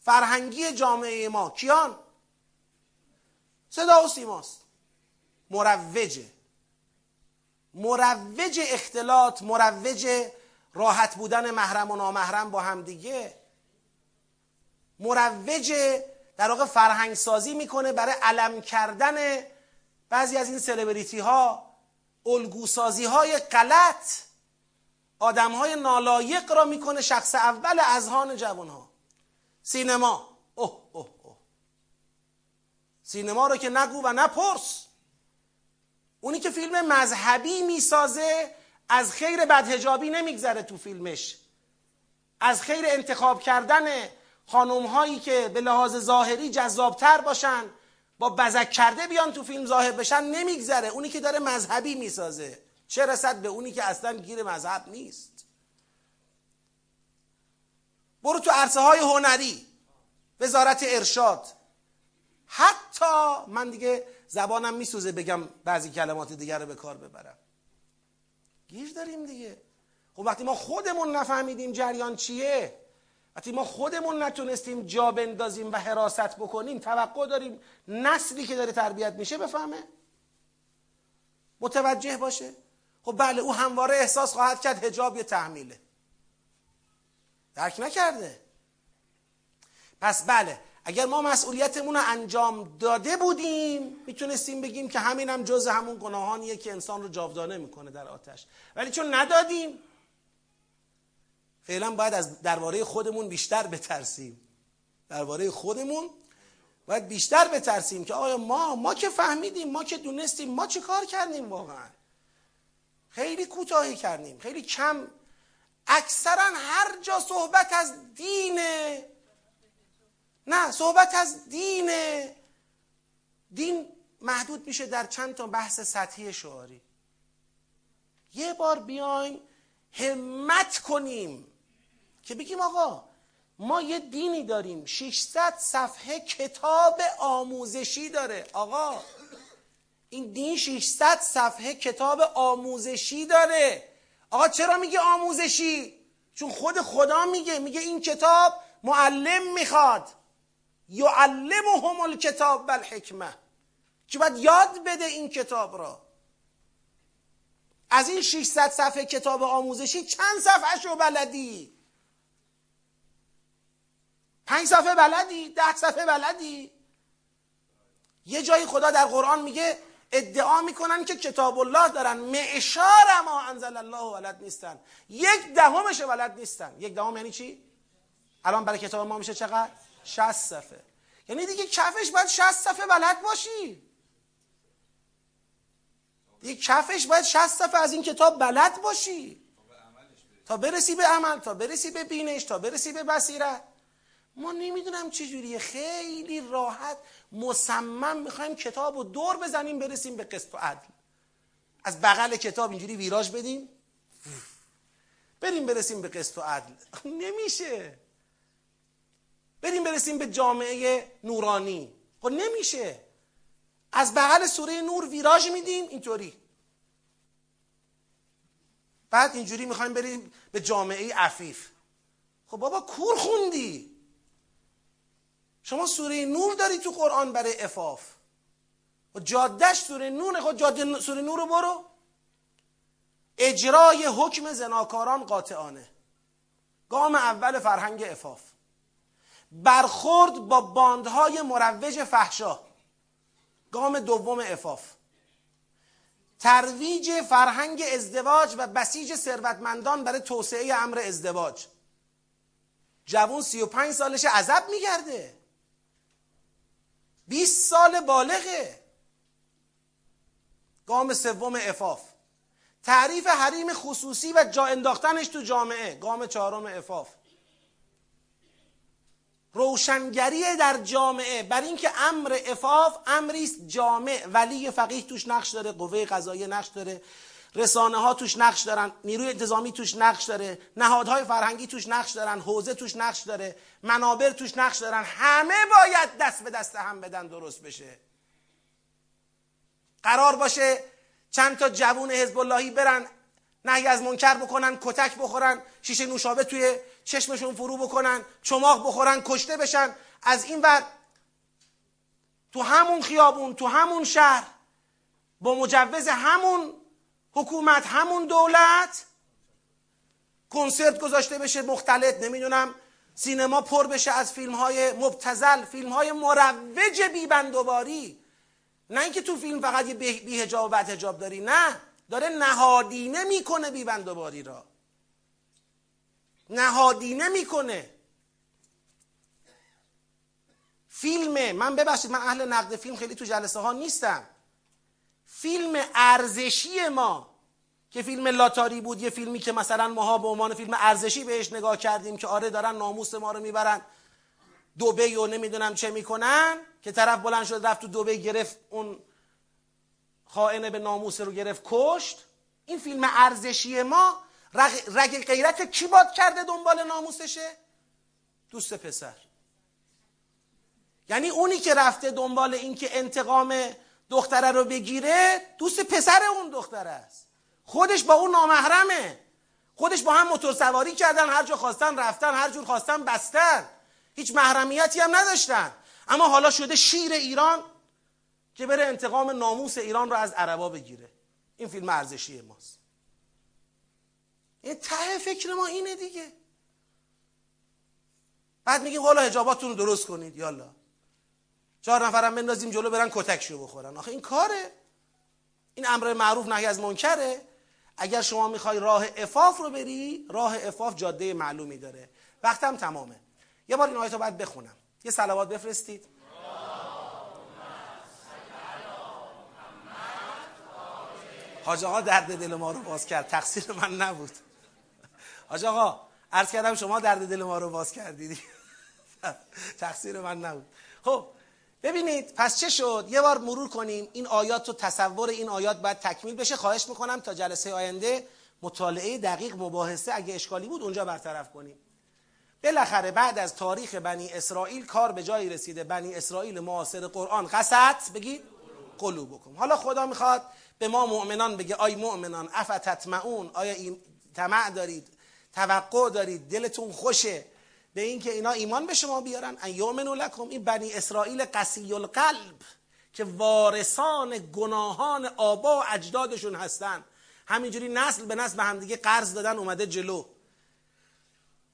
فرهنگی جامعه ما کیان؟ صدا و سیماست. مروجه مروج اختلاط مروج راحت بودن محرم و نامحرم با همدیگه مروج در واقع فرهنگ سازی می‌کنه برای علم کردن بعضی از این سلبریتی ها الگوسازی های غلط آدم های نالایق را می‌کنه شخص اول اذهان جوان ها سینما. اوه اوه اوه. سینما رو که نگو و نپرس. اونی که فیلم مذهبی می‌سازه از خیر بدهجابی نمیگذره تو فیلمش. از خیر انتخاب کردن خانم هایی که به لحاظ ظاهری جذابتر باشن با بزک کرده بیان تو فیلم ظاهر بشن نمیگذره. اونی که داره مذهبی می‌سازه. چه رسد به اونی که اصلا گیر مذهب نیست. برو تو عرصه های هنری. وزارت ارشاد. حتی من دیگه زبانم میسوزه بگم بعضی کلمات دیگر رو به کار ببرم. گیر داریم دیگه. خب وقتی ما خودمون نفهمیدیم جریان چیه وقتی ما خودمون نتونستیم جا بندازیم و حراست بکنیم توقع داریم نسلی که داره تربیت میشه بفهمه؟ متوجه باشه؟ خب بله او همواره احساس خواهد کرد هجاب یه تحمیله. درک نکرده. پس بله اگر ما مسئولیتمون رو انجام داده بودیم می‌تونستیم بگیم که همین هم جز همون گناهانیه که انسان رو جاودانه می‌کنه در آتش. ولی چون ندادیم فعلا باید از درباره خودمون بیشتر بترسیم. درباره خودمون باید بیشتر بترسیم که آیا ما ما که فهمیدیم ما که دونستیم ما چه کار کردیم واقعا؟ خیلی کوتاهی کردیم خیلی کم. اکثرا هر جا صحبت از دینه نه صحبت از دینه دین محدود میشه در چند تا بحث سطحی شعاری. یه بار بیایم همت کنیم. که بگیم آقا ما یه دینی داریم. 600 صفحه کتاب آموزشی داره. آقا این دین 600 صفحه کتاب آموزشی داره. آقا چرا میگه آموزشی؟ چون خود خدا میگه. میگه این کتاب معلم می‌خواد. یعلمهم الکتاب و الحکمه که باید یاد بده این کتاب را؟ از این 600 صفحه کتاب آموزشی چند صفحه شو بلدی؟ پنج صفحه بلدی؟ ده صفحه بلدی؟ یه جایی خدا در قرآن میگه ادعا می‌کنن که کتاب الله دارن. معشار ما انزل الله ولد نیستن. یک دهمش ولد نیستن. یک دهم یعنی چی؟ الان برای کتاب ما میشه چقدر؟ 60 صفحه. یعنی دیگه کفش باید 60 صفحه بلد باشی. دیگه کفش باید 60 صفحه از این کتاب بلد باشی. تا برسی به عمل تا برسی به بینش تا برسی به بصیرت. ما نمی‌دونم چجوریه. خیلی راحت مصمم می‌خوایم کتاب رو دور بزنیم برسیم به قسط و عدل. از بغل کتاب اینجوری ویراج بدیم. بریم برسیم به قسط و عدل. نمیشه. بریم برسیم به جامعه نورانی. خب نمیشه. از بغل سوره نور ویراژ میدیم اینطوری. بعد اینجوری می‌خوایم بریم به جامعه عفیف. خب بابا کور خوندی. شما سوره نور داری تو قرآن برای افاف و جادش سوره نور خود جاده سوره نور رو برو. اجرای حکم زناکاران قاطعانه. گام اول فرهنگ افاف برخورد با باندهای مروج فحشا. گام دوم افاف ترویج فرهنگ ازدواج و بسیج ثروتمندان برای توسعه امر ازدواج. جوون سی و پنج سالش عذب میگرده. 20 سال بالغه. گام سوم افاف. تعریف حریم خصوصی و جا انداختنش تو جامعه. گام چهارم افاف. روشنگری در جامعه. بر اینکه امر افاف امری است جامع. ولی فقیه توش نقش داره قوه قضاییه نقش داره. رسانه ها توش نقش دارن نیروی انتظامی توش نقش داره نهادهای فرهنگی توش نقش دارن حوزه توش نقش داره منابر توش نقش دارن همه باید دست به دست هم بدن درست بشه. قرار باشه چند تا جوون حزب اللهی برن نهی از منکر بکنن کتک بخورن شیشه نوشابه توی چشمشون فرو بکنن چماق بخورن کشته بشن. از این ور تو همون خیابون تو همون شهر با مجوز همون حکومت همون دولت. کنسرت گذاشته بشه مختلط نمی‌دونم سینما پر بشه از فیلم های مبتزل فیلم های مروج بیبندوباری نه اینکه تو فیلم فقط یه بی هجاب و بد هجاب داری نه. داره نهادینه می‌کنه بیبندوباری را. نهادینه می‌کنه. فیلم من ببخشید من اهل نقد فیلم خیلی تو جلسه ها نیستم. فیلم ارزشی ما که فیلم لاتاری بود یه فیلمی که مثلا ماها به عنوان فیلم ارزشی بهش نگاه کردیم که آره دارن ناموس ما رو می‌برن دوبه و نمی‌دونم چه می‌کنن که طرف بلند شد رفت تو دوبه گرفت اون خائن به ناموس رو گرفت کشت. این فیلم ارزشی ما رگ, رگ غیرت کی باد کرده دنبال ناموسشه؟ دوست پسر. یعنی اونی که رفته دنبال این که انتقام دختره رو بگیره دوست پسر اون دختره است. خودش با اون نامحرمه. خودش با هم موتور سواری کردن هر جا خواستن رفتن هر جور خواستن بستن. هیچ محرمیتی هم نداشتن. اما حالا شده شیر ایران که بره انتقام ناموس ایران رو از عربا بگیره. این فیلم ارزشی ماست. این ته فکر ما اینه دیگه. بعد میگیم حالا حجاباتون رو درست کنید. یالا. چهار نفرم بندازیم جلو برن کتکشو بخورن. آخه این کاره. این امر معروف نهی از منکره. اگر شما می‌خوای راه افاف رو بری راه افاف جاده معلومی داره. وقتم تمامه. یه بار این آیت رو باید بخونم. یه سلوات بفرستید. حاج آقا درد دل ما رو باز کرد. تقصیر من نبود. حاج آقا عرض کردم شما درد دل ما رو باز کردید. تقصیر من نبود. خب ببینید پس چه شد؟ یه بار مرور کنیم. این آیات و تصور این آیات باید تکمیل بشه. خواهش می‌کنم تا جلسه آینده مطالعه دقیق مباحثه اگه اشکالی بود اونجا برطرف کنیم. بالاخره بعد از تاریخ بنی اسرائیل کار به جایی رسیده. بنی اسرائیل معاصر قرآن. قصد بگید. قلوبکم. حالا خدا می‌خواد به ما مؤمنان بگه آی مؤمنان افتتمعون؟ آیا این طمع دارید؟ توقع دارید؟ دلتون خوشه؟ به اینکه اینا ایمان به شما بیارن. ان یؤمنوا لکم این بنی اسرائیل قسی القلب که وارثان گناهان آبا و اجدادشون هستن. همینجوری نسل به نسل به همدیگه قرض دادن اومده جلو.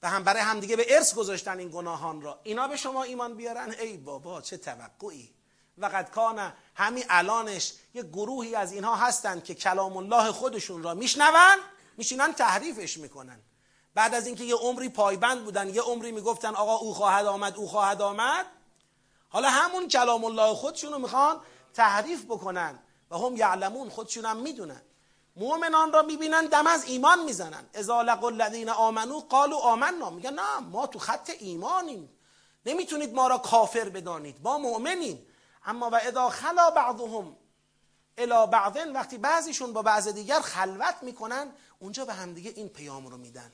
به هم برای همدیگه به ارث گذاشتن این گناهان را. اینا به شما ایمان بیارن؟ ای بابا چه توقعی! وقد کان همین الانش یه گروهی از اینها هستند که کلام الله خودشون را میشنون میشینن تحریفش می‌کنن. بعد از اینکه یه عمری پایبند بودن یه عمری می‌گفتن آقا او خواهد آمد او خواهد آمد. حالا همون کلام الله خودشون رو می‌خوان تحریف بکنن و هم یعلمون خودشون هم می‌دونن. مؤمنان را می‌بینن دم از ایمان می‌زنن. اذا لقوا الذین آمنو قالوا آمنا. میگن نه ما تو خط ایمانیم. نمی‌تونید ما را کافر بدانید. ما مؤمنیم. اما و اذا خلا بعضهم الى بعضن وقتی بعضیشون با بعض دیگر خلوت می‌کنن اونجا به همدیگه این پیام رو میدن.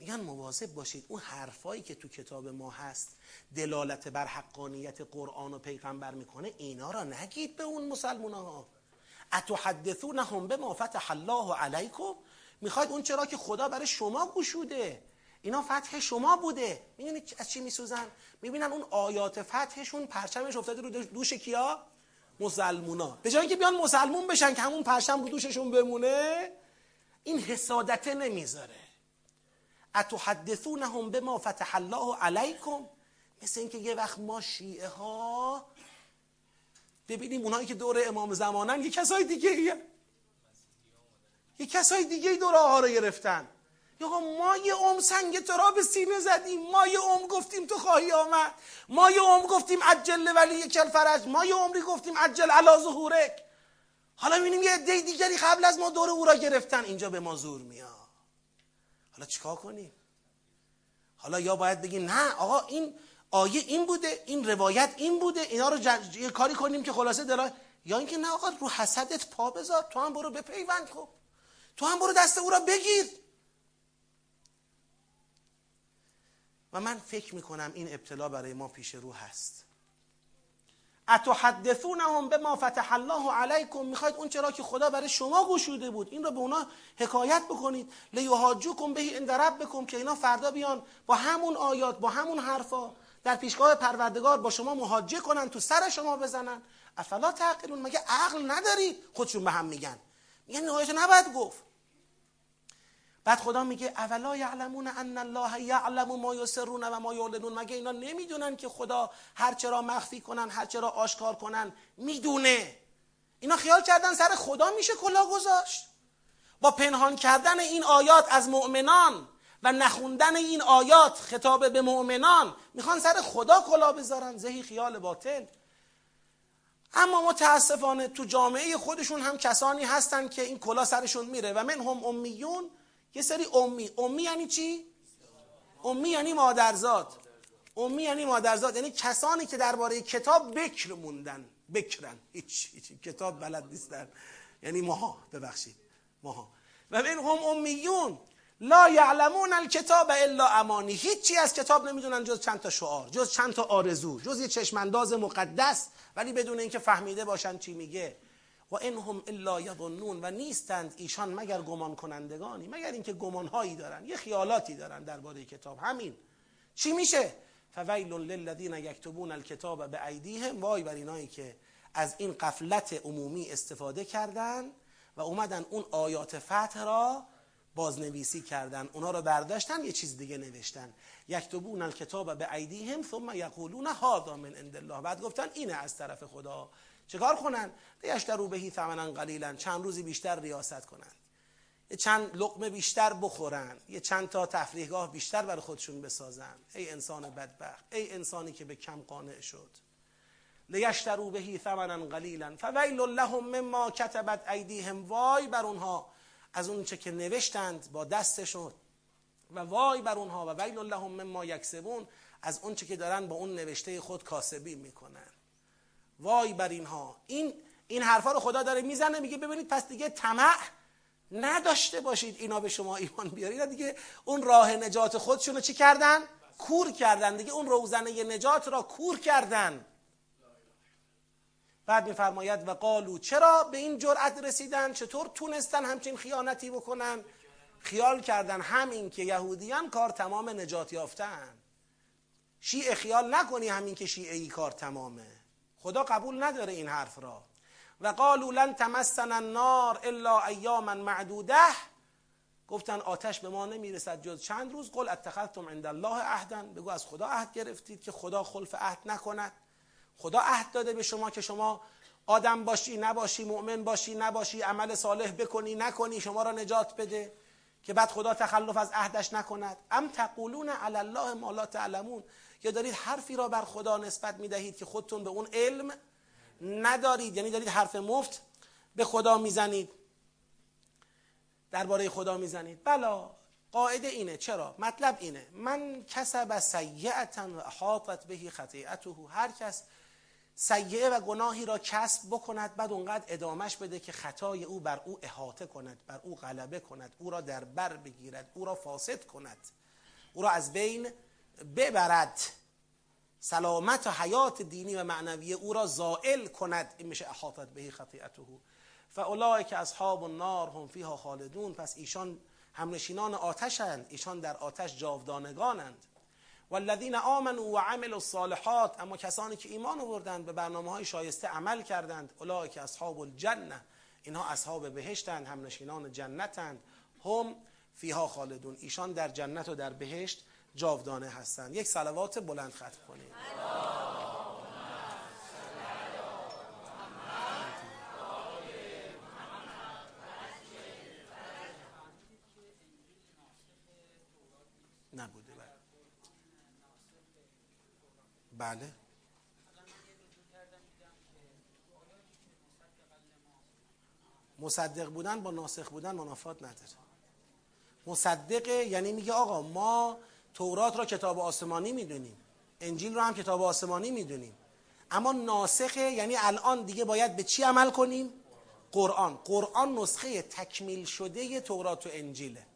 میگن مواظب باشید. اون حرفایی که تو کتاب ما هست دلالت بر حقانیت قرآن و پیغمبر می‌کنه اینا را نگید به اون مسلمان ها اتحدثونهم به ما فتح الله علیکم. می‌خواید اون چرا که خدا برای شما گشوده. اینا فتح شما بوده. می‌دونید از چی میسوزن؟ می‌بینن اون آیات فتحشون پرچمش افتاده رو دوش کیا؟ مسلمونا. به جای اینکه بیان مسلمون بشن که همون پرچم رو دوششون بمونه این حسادته نمی‌ذاره. اتحدثونهم به ما فتح الله علیکم؟ مثل اینکه یه وقت ما شیعه ها ببینیم اونایی که دور امام زمانن یه کسای دیگه ایه. یه کسای دیگه دور آقا رو گرفتن. یا ما یه عم سنگ تو به سینه زدیم. ما یه عم گفتیم تو خواهی آمد. ما یه عم گفتیم عجل ولی کل فرج ما یه عمری گفتیم عجل علا ظهورک حالا می‌بینیم یه عده دیگری قبل از ما دور او را گرفتن. اینجا به ما زور میاد. حالا چیکار کنیم؟ حالا یا باید بگیم نه آقا این آیه این بوده این روایت این بوده اینا رو یه کاری کنیم که خلاصه دلا یا اینکه نه آقا رو حسدت پا بذار تو هم برو بپیوند خب. تو هم برو دست او را بگیر. و من فکر می‌کنم این ابتلا برای ما پیش رو هست. اتحدثونهم به ما فتح الله علیکم؟ می‌خواید اون چرا که خدا برای شما گشوده بود. این رو به اونا حکایت بکنید. لیهاجوکم به این بکن که اینا فردا بیان با همون آیات با همون حرفا. در پیشگاه پروردگار با شما محاجه کنن تو سر شما بزنن. افلا تعقلون؟ مگه عقل نداری؟ خودشون به هم میگن. میگن نهایت نباید گفت. بعد خدا میگه اولا یعلمون ان الله یعلم ما یسرون و ما یعلنون مگه اینا نمی‌دونن که خدا هر چرا مخفی کنن هر چرا آشکار کنن؟ می‌دونه. اینا خیال کردن سر خدا میشه کلا گذاشت. با پنهان کردن این آیات از مؤمنان و نخوندن این آیات خطاب به مؤمنان می‌خوان سر خدا کلا بذارن. زهی خیال باطل اما متاسفانه تو جامعه خودشون هم کسانی هستن که این کلا سرشون میره. و من هم امیون یه سری امی. امی یعنی چی؟ امی یعنی مادرزاد. امی یعنی مادرزاد. یعنی کسانی که درباره کتاب بکر موندن. بکرن. هیچ, هیچ. کتاب بلد نیستن. یعنی ماها. ببخشید. ماها. و من هم امیون. لا یعلمون الکتاب الا امانی. هیچی از کتاب نمی‌دونن جز چند تا شعار جز چند تا آرزو جز یه چشمانداز مقدس. ولی بدون اینکه فهمیده باشن چی میگه. و انهم الا یظنون و نیستند ایشان مگر گمان کنندگانی مگر اینکه گمانهایی دارن یه خیالاتی دارن درباره کتاب. همین. چی میشه؟ فویل للذین یکتبون الکتاب به ایدیهم وای بر اینایی که از این قفلت عمومی استفاده کردن و اومدن اون آیات فتح را بازنویسی کردن. اونا رو برداشتن یه چیز دیگه نوشتن. یکتبون الکتاب به ایدیهم ثم یقولون هذا من عند الله. بعد گفتن اینه از طرف خدا. چکار کنن؟ رو بهی ثمنا قلیلا. چند روزی بیشتر ریاست کنن. یه چند لقمه بیشتر بخورن. یه چند تا تفریحگاه بیشتر برای خودشون بسازن. ای انسان بدبخت. ای انسانی که به کم قانع شد. لیشترو بهی ثمنا قلیلا. فویل لهم مما کتبت ایدیهم. وای بر اونها. از اون چه که نوشتند با دستشون. و وای بر اونها. و ویل لهم مما یکسبون. از اون چه که دارن با اون نوشته خود کاسبی می‌کنن. وای بر اینها. این این حرفا رو خدا داره می‌زنه میگه ببینید پس دیگه طمع نداشته باشید اینا به شما ایمان بیارید دیگه اون راه نجات خودشون رو چی کردن؟ کور کردن. دیگه اون روزنه نجات را کور کردن. بعد میفرماید و قالو چرا به این جرأت رسیدن؟ چطور تونستن همچین خیانتی بکنن؟ خیال کردن. همین که یهودیان کار تمام نجات یافتن. شیعه خیال نکنی همین که شیعه ای کار تمامه. خدا قبول نداره این حرف را. و قالوا لن تمسن النار الا ایاما معدوده. گفتن آتش به ما نمی‌رسد جز چند روز. قل اتخذتم عند الله عهدا. بگو از خدا عهد گرفتید که خدا خلف عهد نکند. خدا عهد داده به شما که شما آدم باشی نباشی مؤمن باشی نباشی عمل صالح بکنی نکنی شما را نجات بده. که بعد خدا تخلف از عهدش نکند. ام تقولون علی الله ما لا تعلمون؟ یا دارید حرفی را بر خدا نسبت می‌دهید که خودتون به اون علم ندارید؟ یعنی دارید حرف مفت به خدا می‌زنید. درباره خدا می‌زنید. بلا قاعده اینه. چرا؟ مطلب اینه. من کسب سیعتا و احاطت بهی خطیعته هر کس سیعه و گناهی را کسب بکند بعد اونقدر ادامش بده که خطای او بر او احاطه کند بر او غلبه کند او را در بر بگیرد او را فاسد کند او را از بین ببرد سلامت و حیات دینی و معنوی او را زائل کند. این میشه احاطت بهی خطیعته فاولای که اصحاب النار هم فیها خالدون. پس ایشان همنشینان آتشند. ایشان در آتش جاودانگانند. والذین آمنوا و عملوا الصالحات. اما کسانی که ایمان آوردند به برنامه های شایسته عمل کردند. اولای که اصحاب الجنه. اینها اصحاب بهشتند. همنشینان جنتند. هم فیها خالدون. ایشان در جنت و در بهشت جاودانه هستند یک صلوات بلند ختم کنید. نبوده بله. بله. مصدق بودن با ناسخ بودن منافات نداره. مصدقه یعنی میگه آقا ما تورات را کتاب آسمانی می‌دونیم. انجیل را هم کتاب آسمانی می‌دونیم. اما ناسخه یعنی الان دیگه باید به چی عمل کنیم؟ قرآن. قرآن نسخه تکمیل شده تورات و انجیله.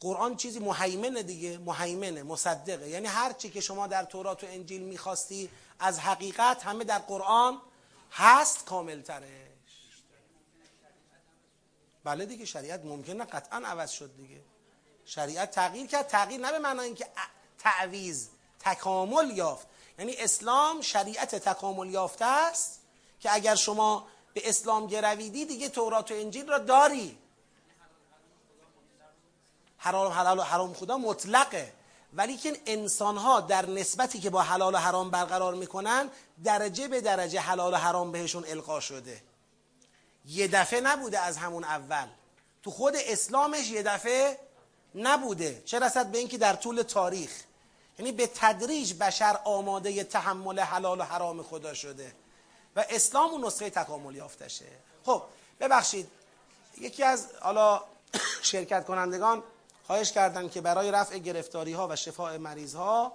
قرآن چیزی مهیمنه دیگه مهیمنه مصدقه. یعنی هر چی که شما در تورات و انجیل می‌خواستی از حقیقت همه در قرآن هست کامل ترش بله دیگه شریعت ممکنه قطعا عوض شد دیگه. شریعت تغییر کرد. تغییر نه به معنای اینکه تعویز تکامل یافت. یعنی اسلام شریعت تکامل یافته است که اگر شما به اسلام گرویدی دیگه تورات و انجیل را داری. حلال حلال و حرام خدا مطلقه. ولی که انسان ها در نسبتی که با حلال و حرام برقرار می‌کنن درجه به درجه حلال و حرام بهشون القا شده. یه دفعه نبوده از همون اول. تو خود اسلامش یه دفعه نبوده. چه رسد به اینکه در طول تاریخ یعنی به تدریج بشر آماده تحمل حلال و حرام خدا شده و اسلام اون نسخه تکامل یافتشه. خب ببخشید. یکی از حالا شرکت کنندگان خواهش کردن که برای رفع گرفتاری ها و شفاء مریض ها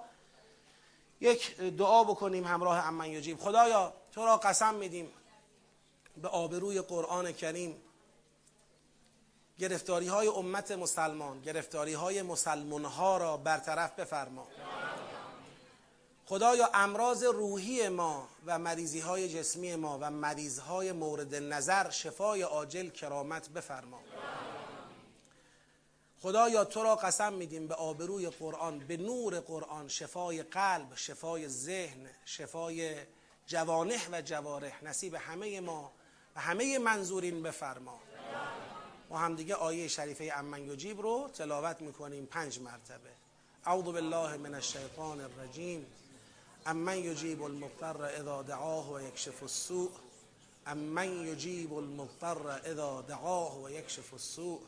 یک دعا بکنیم همراه امن یجیب. خدایا تو را قسم میدیم به آبروی قرآن کریم گرفتاری های امت مسلمان گرفتاری های مسلمان ها را برطرف بفرما. خدایا امراض روحی ما و مریضی های جسمی ما و مریض های مورد نظر شفای عاجل کرامت بفرما. خدایا تو را قسم میدیم به آبروی قرآن به نور قرآن شفای قلب شفای ذهن شفای جوانح و جوارح نصیب همه ما و همه منظورین بفرما. ما هم دیگه آیه شریفه امن یجیب رو تلاوت می‌کنیم. پنج مرتبه. اعوذ بالله من الشیطان الرجیم. امن یجیب المضطر اذا دعاه و یکشف السوء. امن یجیب المضطر اذا دعاه و یکشف السوء.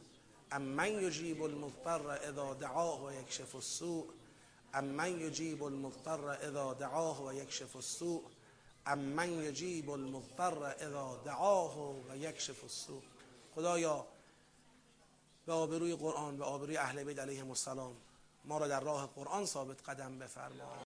امن یجیب المضطر اذا دعاه و یکشف السوء. امن یجیب المضطر اذا دعاه و یکشف السوء. امن یجیب المضطر اذا دعاه و یکشف السوء. خدایا به آبروی قرآن به آبروی اهل بیت علیهم السلام. ما را در راه قرآن ثابت قدم بفرما.